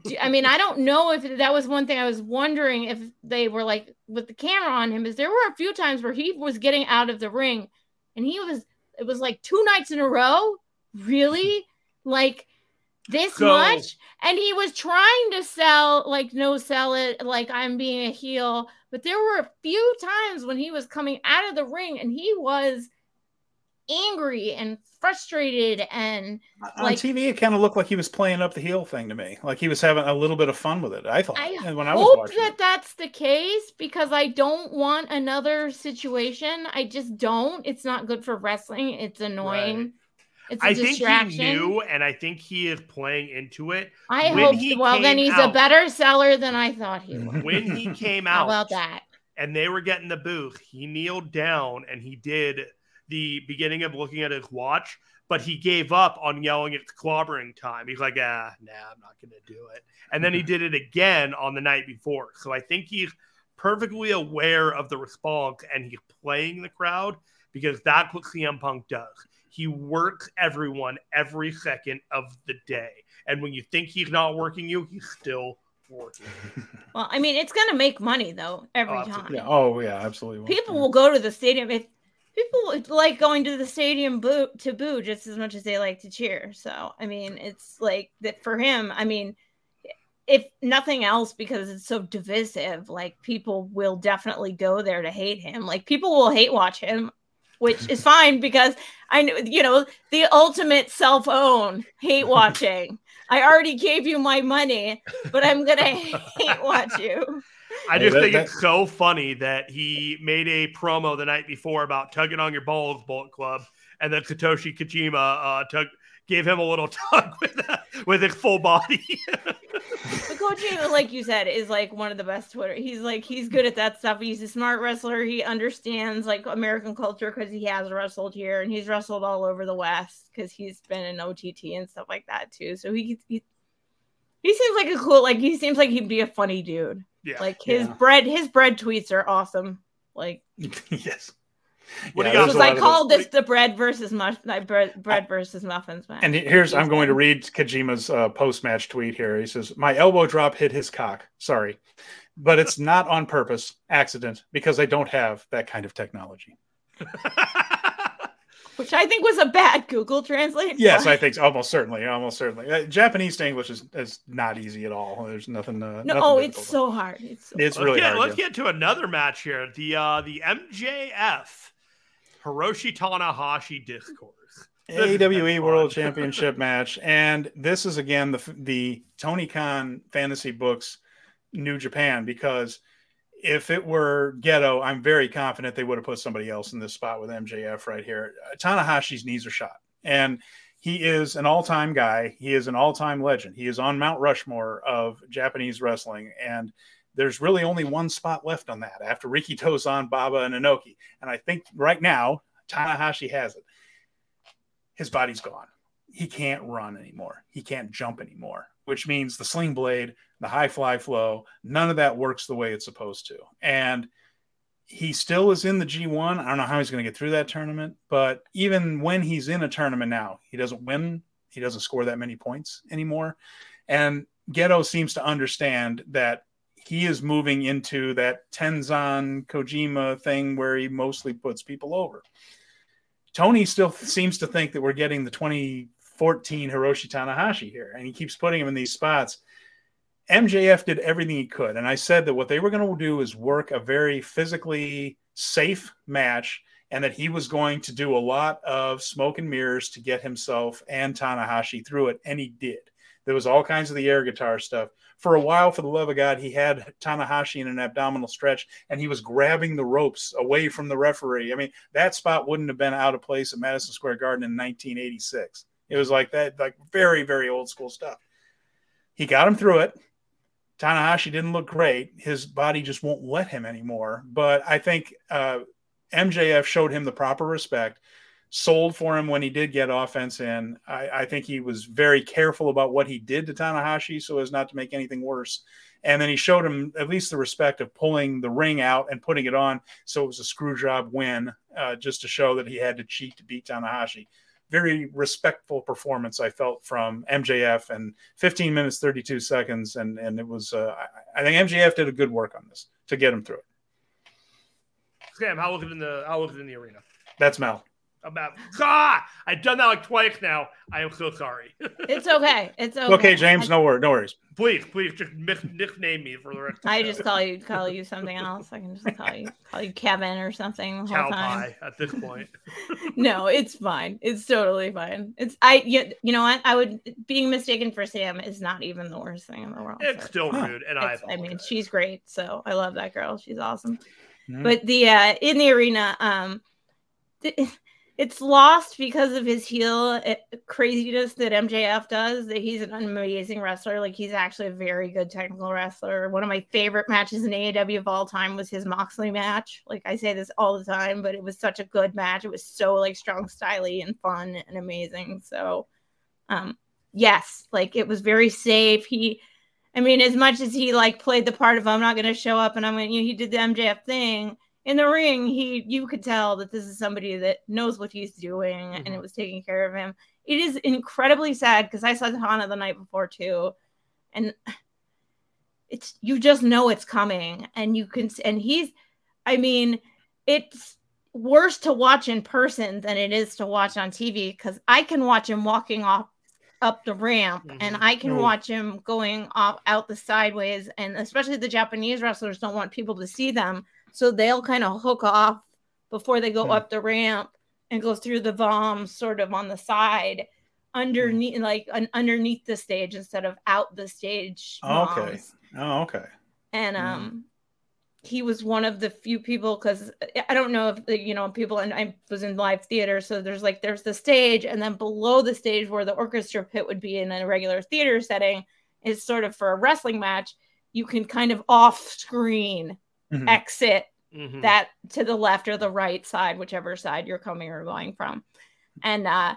it. I mean, I don't know if that was one thing I was wondering if they were like with the camera on him, is there were a few times where he was getting out of the ring and he was it was like two nights in a row really? Like this so, much? And he was trying to sell, like, no, sell it, like I'm being a heel. But there were a few times when he was coming out of the ring and he was angry and frustrated and on like, TV it kind of looked like he was playing up the heel thing to me like he was having a little bit of fun with it I thought I when I was hope that it. that's the case because I don't want another situation I just don't it's not good for wrestling it's annoying right. It's a I distraction. think he knew, and I think he is playing into it. I hope. Well, then he's out, a better seller than I thought he [LAUGHS] was. When he [LAUGHS] came out, How about that? And they were getting the booth. He kneeled down and he did the beginning of looking at his watch, but he gave up on yelling it's clobbering time. He's like, ah, nah, I'm not going to do it. And then he did it again on the night before. So I think he's perfectly aware of the response and he's playing the crowd because that's what CM Punk does. He works everyone every second of the day. And when you think he's not working you, he's still working. [LAUGHS] Well, I mean, it's going to make money though every oh, time. Yeah. Oh, yeah, absolutely. People will go to the stadium if people like going to the stadium boo to boo just as much as they like to cheer. So I mean, it's like that for him. I mean, if nothing else, because it's so divisive, like people will definitely go there to hate him. Like people will hate watch him, which is fine because I know you know the ultimate self own hate watching. [LAUGHS] I already gave you my money, but I'm gonna [LAUGHS] hate watch you. I just think it's so funny that he made a promo the night before about tugging on your balls, Bullet Club, and then Satoshi Kojima uh, tug, gave him a little [LAUGHS] tug with a, with his full body. [LAUGHS] but Kojima, like you said, is like one of the best Twitter. He's like he's good at that stuff. He's a smart wrestler. He understands like American culture because he has wrestled here and he's wrestled all over the West because he's been in OTT and stuff like that too. So he, he he seems like a cool like he seems like he'd be a funny dude. Yeah. Like his yeah. bread, his bread tweets are awesome. Like [LAUGHS] yes. What yeah, do you got? I called this the bread versus muff, bread, bread versus muffins match. And here's I'm going to read Kojima's uh, post match tweet here. He says, "My elbow drop hit his cock. Sorry, but it's not on purpose, accident, because I don't have that kind of technology." [LAUGHS] which I think was a bad Google Translate. Yes, I think so. almost certainly, almost certainly. Uh, Japanese to English is, is not easy at all. There's nothing. Uh, no, nothing oh, it's so hard. It's, so it's hard. really let's get, hard. Let's yeah. get to another match here. The uh, the MJF Hiroshi Tanahashi discourse. [LAUGHS] AEW World Championship match, and this is again the the Tony Khan Fantasy Books New Japan because if it were Gedo, I'm very confident they would have put somebody else in this spot with MJF right here. Uh, Tanahashi's knees are shot, and he is an all-time guy. He is an all-time legend. He is on Mount Rushmore of Japanese wrestling, and there's really only one spot left on that after Rikidozan, Baba, and Inoki. And I think right now Tanahashi has it. His body's gone. He can't run anymore. He can't jump anymore which means the sling blade, the high fly flow, none of that works the way it's supposed to. And he still is in the G1. I don't know how he's going to get through that tournament, but even when he's in a tournament now, he doesn't win. He doesn't score that many points anymore. And Gedo seems to understand that he is moving into that Tenzan Kojima thing where he mostly puts people over. Tony still seems to think that we're getting the 2014 Hiroshi Tanahashi here, and he keeps putting him in these spots. MJF did everything he could, and I said that what they were going to do is work a very physically safe match, and that he was going to do a lot of smoke and mirrors to get himself and Tanahashi through it, and he did. There was all kinds of the air guitar stuff. For a while, for the love of God, he had Tanahashi in an abdominal stretch, and he was grabbing the ropes away from the referee. I mean, that spot wouldn't have been out of place at Madison Square Garden in 1986. It was like that, like very, very old school stuff. He got him through it. Tanahashi didn't look great. His body just won't let him anymore. But I think uh, MJF showed him the proper respect, sold for him when he did get offense in. I, I, think he was very careful about what he did to Tanahashi so as not to make anything worse. And then he showed him at least the respect of pulling the ring out and putting it on. So it was a screw job win uh, just to show that he had to cheat to beat Tanahashi very respectful performance I felt from MJF and 15 minutes 32 seconds and and it was uh, I, think MJF did a good work on this to get him through it. Sam, how was it in the how was it in the arena? That's Mel about ah, I've done that like twice now. I am so sorry. [LAUGHS] it's okay. It's okay. Okay, James. No worries. No worries. Please, please, just nickname me for the rest. I just call you call you something else. I can just call you [LAUGHS] call you Kevin or something the whole time. Pie at this point. [LAUGHS] no, it's fine. It's totally fine. It's I you, you know what I would being mistaken for Sam is not even the worst thing in the world. It's so. still rude, and I. I mean, she's great. So I love that girl. She's awesome. Mm-hmm. But the uh in the arena, um. The, it's lost because of his heel eh, craziness that MJF does. That he's an amazing wrestler. Like he's actually a very good technical wrestler. One of my favorite matches in AEW of all time was his Moxley match. Like I say this all the time, but it was such a good match. It was so like strong, styly, and fun and amazing. So, um, yes, like it was very safe. He, I mean, as much as he like played the part of I'm not going to show up and I'm going, you know, he did the MJF thing in the ring, he you could tell that this is somebody that knows what he's doing mm-hmm. and it was taking care of him. It is incredibly sad because I saw Tana the night before too, and [SIGHS] it's you just know it's coming, and you can and he's, I mean, it's worse to watch in person than it is to watch on TV because I can watch him walking off up the ramp mm-hmm. and I can Ooh. watch him going off out the sideways. And especially the Japanese wrestlers don't want people to see them. So they'll kind of hook off before they go up the ramp and go through the bombs sort of on the side underneath mm-hmm. like an, underneath the stage instead of out the stage. Oh, okay. Oh, okay. And mm-hmm. um he was one of the few people because I don't know if you know people and I was in live theater, so there's like there's the stage, and then below the stage where the orchestra pit would be in a regular theater setting is sort of for a wrestling match. You can kind of off screen mm-hmm. exit mm-hmm. that to the left or the right side, whichever side you're coming or going from, and uh,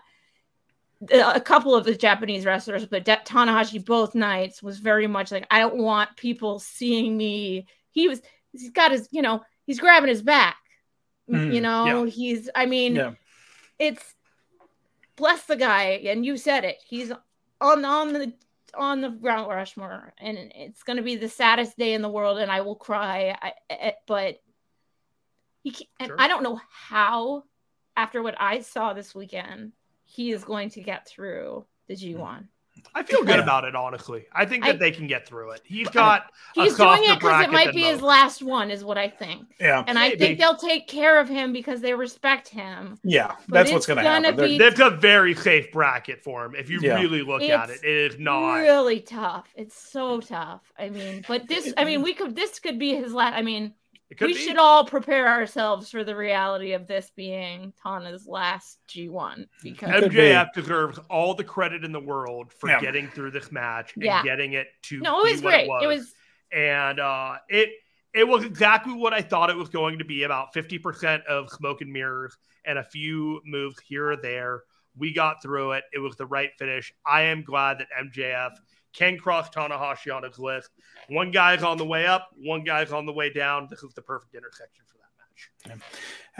a couple of the Japanese wrestlers, but De- Tanahashi both nights was very much like I don't want people seeing me. He was he's got his, you know, he's grabbing his back. Mm, you know, yeah. he's, I mean, yeah. it's bless the guy, and you said it. He's on on the on the Mount Rushmore, and it's going to be the saddest day in the world, and I will cry. I, I, but he, and sure. I don't know how, after what I saw this weekend, he is going to get through the G1. Mm-hmm. I feel good about it, honestly. I think that I, they can get through it. He's got he's doing it because it might be his last one, is what I think. Yeah, and Maybe. I think they'll take care of him because they respect him. Yeah, that's what's going to happen. Be, They've got a very safe bracket for him. If you yeah. really look it's at it, it is not really tough. It's so tough. I mean, but this, I mean, we could this could be his last. I mean, we be. should all prepare ourselves for the reality of this being Tana's last G1 because MJF deserves all the credit in the world for yeah. getting through this match and yeah. getting it to no, it was great. It was. it was. and uh, it it was exactly what I thought it was going to be. About fifty percent of smoke and mirrors and a few moves here or there. We got through it. It was the right finish. I am glad that MJF can cross Tanahashi on his list. One guy's on the way up, one guy's on the way down. This is the perfect intersection for.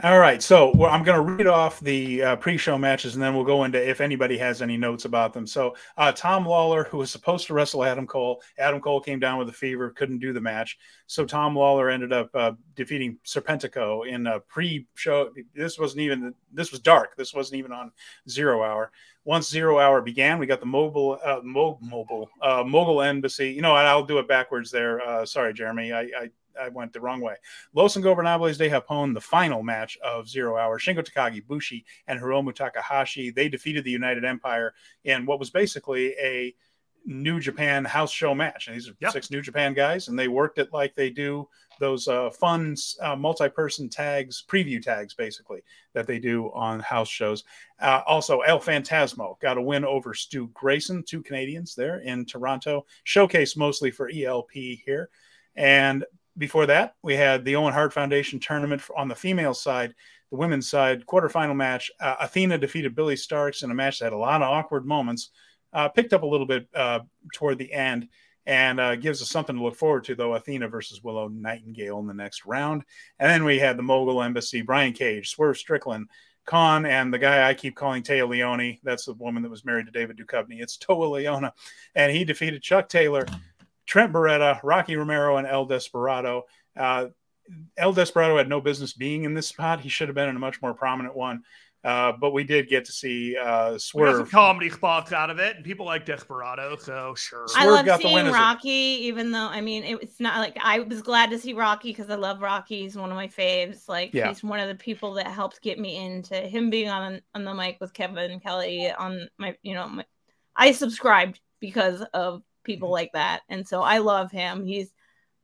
All right, so well, I'm going to read off the uh, pre-show matches, and then we'll go into if anybody has any notes about them. So uh, Tom Lawler, who was supposed to wrestle Adam Cole, Adam Cole came down with a fever, couldn't do the match. So Tom Lawler ended up uh, defeating Serpentico in a pre-show. This wasn't even this was dark. This wasn't even on Zero Hour once zero hour began, we got the mobile, uh, mo- mobile, uh, mogul embassy. You know, I'll do it backwards there. Uh, sorry, Jeremy. I, I, I went the wrong way. Los Ingobernables de Japón, the final match of Zero Hour. Shingo Takagi, Bushi, and Hiromu Takahashi. They defeated the United Empire in what was basically a New Japan house show match. And these are yep. six New Japan guys, and they worked it like they do those uh, fun uh, multi-person tags, preview tags, basically that they do on house shows. Uh, also, El Phantasmo got a win over Stu Grayson, two Canadians there in Toronto. Showcase mostly for ELP here, and before that, we had the Owen Hart Foundation tournament on the female side. The women's side quarterfinal match. Uh, Athena defeated Billie Starkz in a match that had a lot of awkward moments. Uh, picked up a little bit uh, toward the end and uh, gives us something to look forward to, though. Athena versus Willow Nightingale in the next round. And then we had the Mogul Embassy, Brian Cage, Swerve Strickland, Kaun, and the guy I keep calling Téa Leoni. That's the woman that was married to David Duchovny. It's Toa Liona. And he defeated Chuck Taylor, Trent Beretta, Rocky Romero, and El Desperado. Uh, El Desperado had no business being in this spot. He should have been in a much more prominent one. Uh, but we did get to see uh, Swerve. We got some comedy spots out of it, and people like Desperado, so sure. Swerve I love seeing Rocky, even though I mean it's not like I was glad to see Rocky because I love Rocky. He's one of my faves. Like yeah. he's one of the people that helped get me into him being on on the mic with Kevin Kelly on my you know my, I subscribed because of people mm-hmm. like that, and so I love him. He's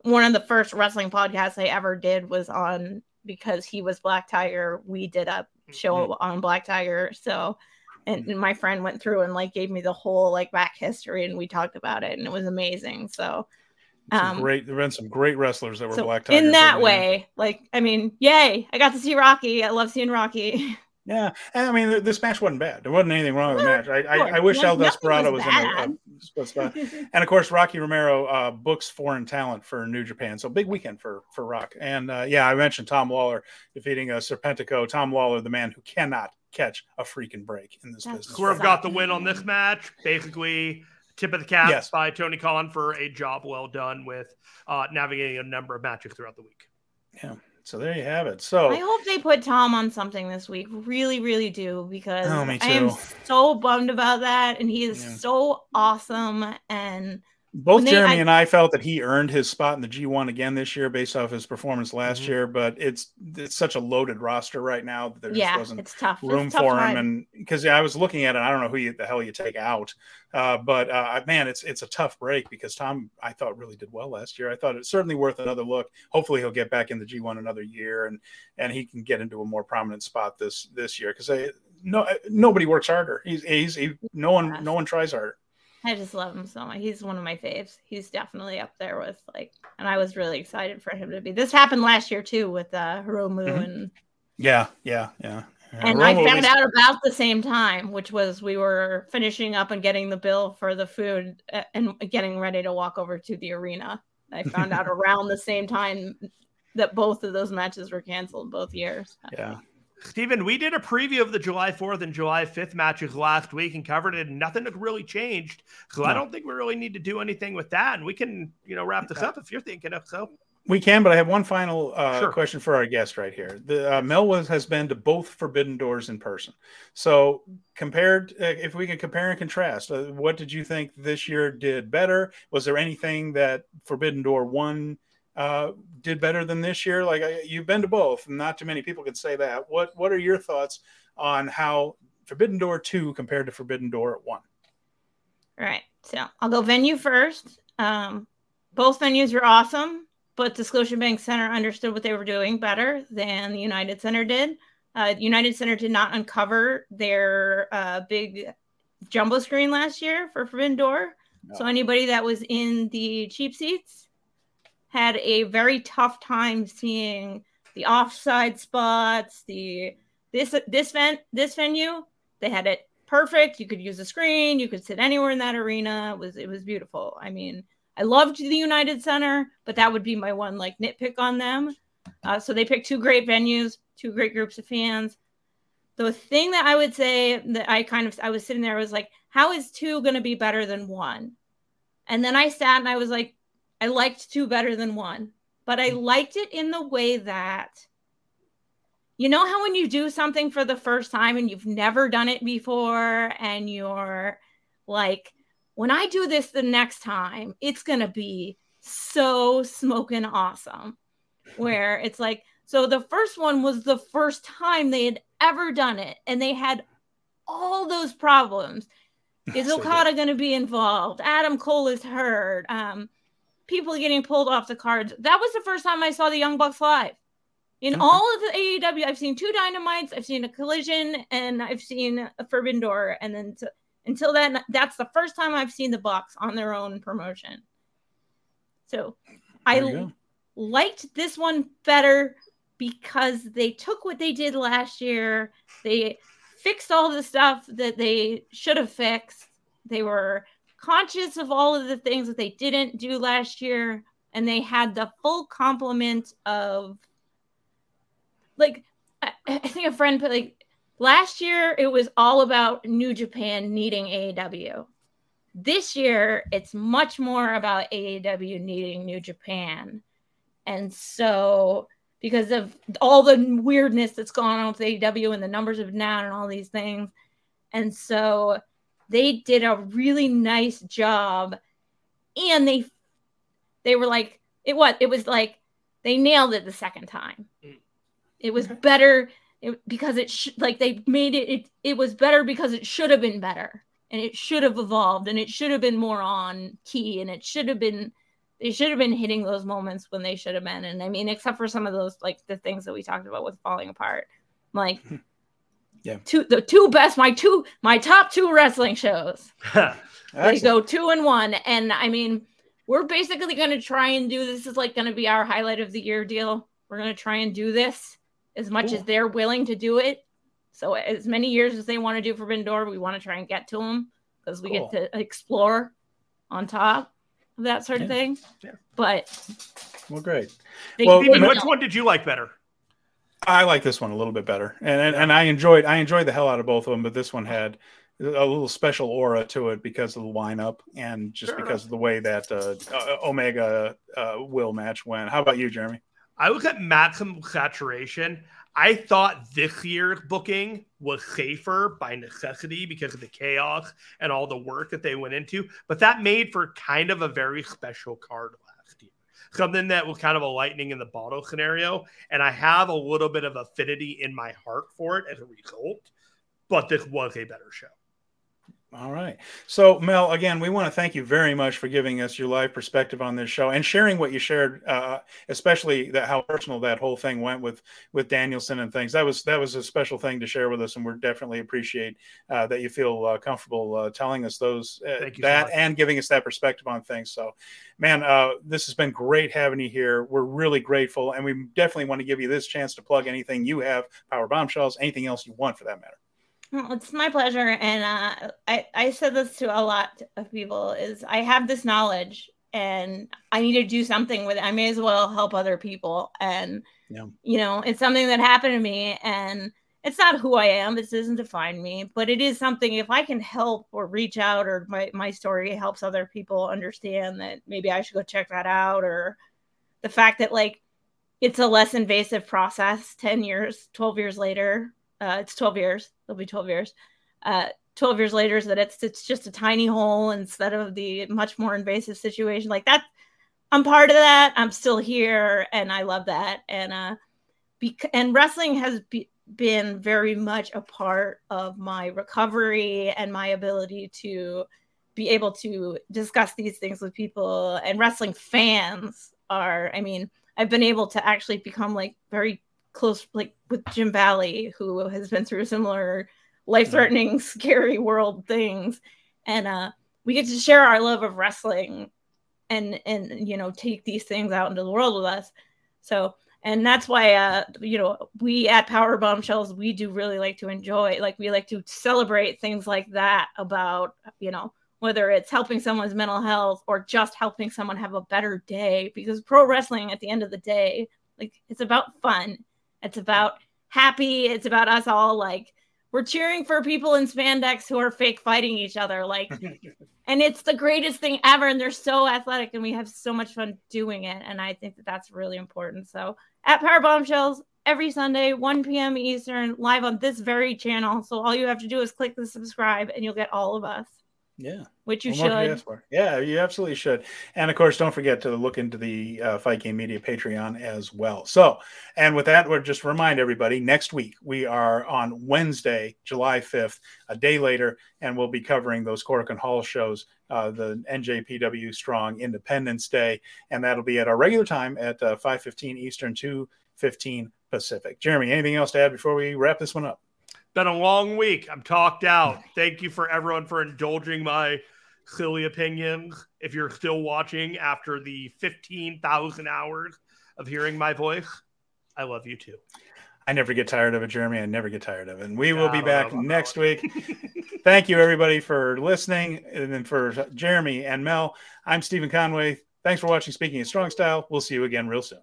one of the first wrestling podcasts I ever did was on because he was Black Tiger. We did a show mm-hmm. on Black Tiger. So, and, and, my friend went through and like gave me the whole like back history, and we talked about it, and it was amazing. So, um, great. There've been some great wrestlers that were so Black Tiger. In that way, like I mean, yay! I got to see Rocky. I love seeing Rocky. [LAUGHS] Yeah, and I mean, this match wasn't bad. There wasn't anything wrong with the match. I, I, I wish El Desperado was, was in a, spot. [LAUGHS] and of course, Rocky Romero uh, books foreign talent for New Japan, so big weekend for for Rock. And uh, yeah, I mentioned Tom Lawler defeating a uh, Serpentico. Tom Lawler, the man who cannot catch a freaking break in this That's business. Swerve got the win on this match. Basically, tip of the cap yes. by Tony Khan for a job well done with uh, navigating a number of matches throughout the week. Yeah. So there you have it. So I hope they put Tom on something this week. Really, really do because Oh, I am so bummed about that, and he is Yeah. so awesome. And both they- Jeremy I- and I felt that he earned his spot in the G1 again this year based off his performance last Mhm. year, but it's it's such a loaded roster right now that there just wasn't it's tough. Room a tough for time. him and because yeah, I was looking at it I don't know who you, the hell you take out uh, but uh, man it's it's a tough break because Tom I thought really did well last year I thought it's certainly worth another look hopefully he'll get back in the G1 another year and and he can get into a more prominent spot this this year because no nobody works harder he's he's he, no one no one tries harder I just love him so much. He's one of my faves. He's definitely up there with like, and I was really excited for him to be. This happened last year too with uh, Hiromu Mhm. and yeah yeah yeah and I found out about the same time, which was we were finishing up and getting the bill for the food uh, and getting ready to walk over to the arena. I found out [LAUGHS] around the same time that both of those matches were canceled both years. yeah Steven, we did a preview of the July 4th and July 5th matches last week and covered it, and nothing really changed. So I don't think we really need to do anything with that. And we can, you know, wrap this up if you're thinking of so. We can, but I have one final uh, Sure. question for our guest right here. The uh, Mel was, has been to both Forbidden Doors in person. So, compared, uh, if we can compare and contrast, uh, what did you think this year did better? Was there anything that Forbidden Door one uh, did better than this year? Like you've been to both, and not too many people can say that. What What are your thoughts on how Forbidden Door two compared to Forbidden Door at one? All right. So I'll go venue first. Um, both venues were awesome, but the Scotiabank Center understood what they were doing better than the United Center did. Uh, United Center did not uncover their uh, big jumbo screen last year for Forbidden Door. So anybody that was in the cheap seats had a very tough time seeing the offside spots. The this this vent this venue they had it perfect. You could use a screen. You could sit anywhere in that arena. It was it was beautiful. I mean, I loved the United Center, but that would be my one like nitpick on them. Uh, so they picked two great venues, two great groups of fans. The thing that I would say that I kind of I was sitting there I was like, how is two going to be better than one? And then I sat and I was like, I liked two better than one, but I liked it in the way that you know how when you do something for the first time and you've never done it before and you're like when i do this the next time it's going to be so smoking awesome. Where it's like so the first one was the first time they had ever done it and they had all those problems. [LAUGHS] Is okada going to be involved? Adam cole is hurt. Um people getting pulled off the cards that was the first time i saw the young bucks live in Okay. all of the AEW, I've seen two dynamites, I've seen a collision, and I've seen a Forbidden Door. And then to, until then, that's the first time I've seen the Bucks on their own promotion. So I liked this one better because they took what they did last year. They fixed all the stuff that they should have fixed. They were conscious of all of the things that they didn't do last year, and they had the full complement of like I, I think a friend put like last year it was all about New Japan needing AEW. This year it's much more about AEW needing New Japan. And so because of all the weirdness that's gone on with AEW and the numbers been down and all these things. And so they did a really nice job. And they they were like it what it was like they nailed it the second time. Mm. it was better it, because it sh- like they made it, it it was better because it should have been better. And it should have evolved and it should have been more on key and it should have been they should have been hitting those moments when they should have been. And i mean except for some of those like the things that we talked about with falling apart. Like [LAUGHS] Yeah. two the two best my two my top two wrestling shows [LAUGHS] they Excellent. go two and one and i mean we're basically going to try and do this is like going to be our highlight of the year deal we're going to try and do this as much Cool. as they're willing to do it so as many years as they want to do forbidden door we want to try and get to them because we Cool. get to explore on top of that sort of thing Yeah. but Well, great. Well, Steven, which one did you like better? I like this one a little bit better, and and, and I enjoyed I enjoyed the hell out of both of them, but this one had a little special aura to it because of the lineup and just Sure because of the way that uh, uh, Omega uh, will match went. How about you, Jeremy? I look at maximum saturation. I thought this year's booking was safer by necessity because of the chaos and all the work that they went into, but that made for kind of a very special card. Something that was kind of a lightning in the bottle scenario. And I have a little bit of affinity in my heart for it as a result, but this was a better show. All right. So, Mel, again, we want to thank you very much for giving us your live perspective on this show and sharing what you shared, uh, especially that how personal that whole thing went with with Danielson and things. That was that was a special thing to share with us, and we definitely appreciate uh, that you feel uh, comfortable uh, telling us those uh, that so and giving us that perspective on things. So, man, uh, this has been great having you here. We're really grateful, and we definitely want to give you this chance to plug anything you have, Power Bombshells, anything else you want for that matter. Well, it's my pleasure, and uh, I I said this to a lot of people: is I have this knowledge, and I need to do something with it. I may as well help other people, and yeah. you know, it's something that happened to me, and it's not who I am. This doesn't define me, but it is something. If I can help or reach out, or my my story helps other people understand that maybe I should go check that out, or the fact that like it's a less invasive process 10 years 12 years later uh, it's 12 years. It'll be 12 years. Uh, 12 years later, so that it's it's just a tiny hole instead of the much more invasive situation. Like that, I'm part of that. I'm still here, and I love that. And uh, bec- and wrestling has be- been very much a part of my recovery and my ability to be able to discuss these things with people. And wrestling fans are, I mean, I've been able to actually become like very close like with Jim Valley, who has been through similar life-threatening, scary world things, and uh, we get to share our love of wrestling, and and you know take these things out into the world with us. So and that's why uh you know we at power bombshells we do really like to enjoy like we like to celebrate things like that about you know whether it's helping someone's mental health or just helping someone have a better day. Because pro wrestling at the end of the day like it's about fun it's about happy. It's about us all like we're cheering for people in spandex who are fake fighting each other. Like, [LAUGHS] and it's the greatest thing ever. And they're so athletic, and we have so much fun doing it. And I think that that's really important. So at Power Bombshells every Sunday, 1 p.m. Eastern, live on this very channel. So all you have to do is click the subscribe, and you'll get all of us. Yeah. Which you should. Yeah, you absolutely should. And of course, don't forget to look into the uh, Fight Game Media Patreon as well. So, and with that, we'll just remind everybody next week we are on Wednesday, July 5th, a day later, and we'll be covering those Korakuen Hall shows, uh, the NJPW Strong Independence Day. And that'll be at our regular time at uh, 5.15 Eastern, 2.15 Pacific. Jeremy, anything else to add before we wrap this one up? Been a long week. I'm talked out. Thank you for everyone for indulging my silly opinions. If you're still watching after the 15,000 hours of hearing my voice, I love you too. I never get tired of it, Jeremy. I never get tired of it. And we will be back next week. Thank you, everybody, for listening. And then for Jeremy and Mel, I'm Steven Conway. Thanks for watching Speaking in Strong Style. We'll see you again real soon.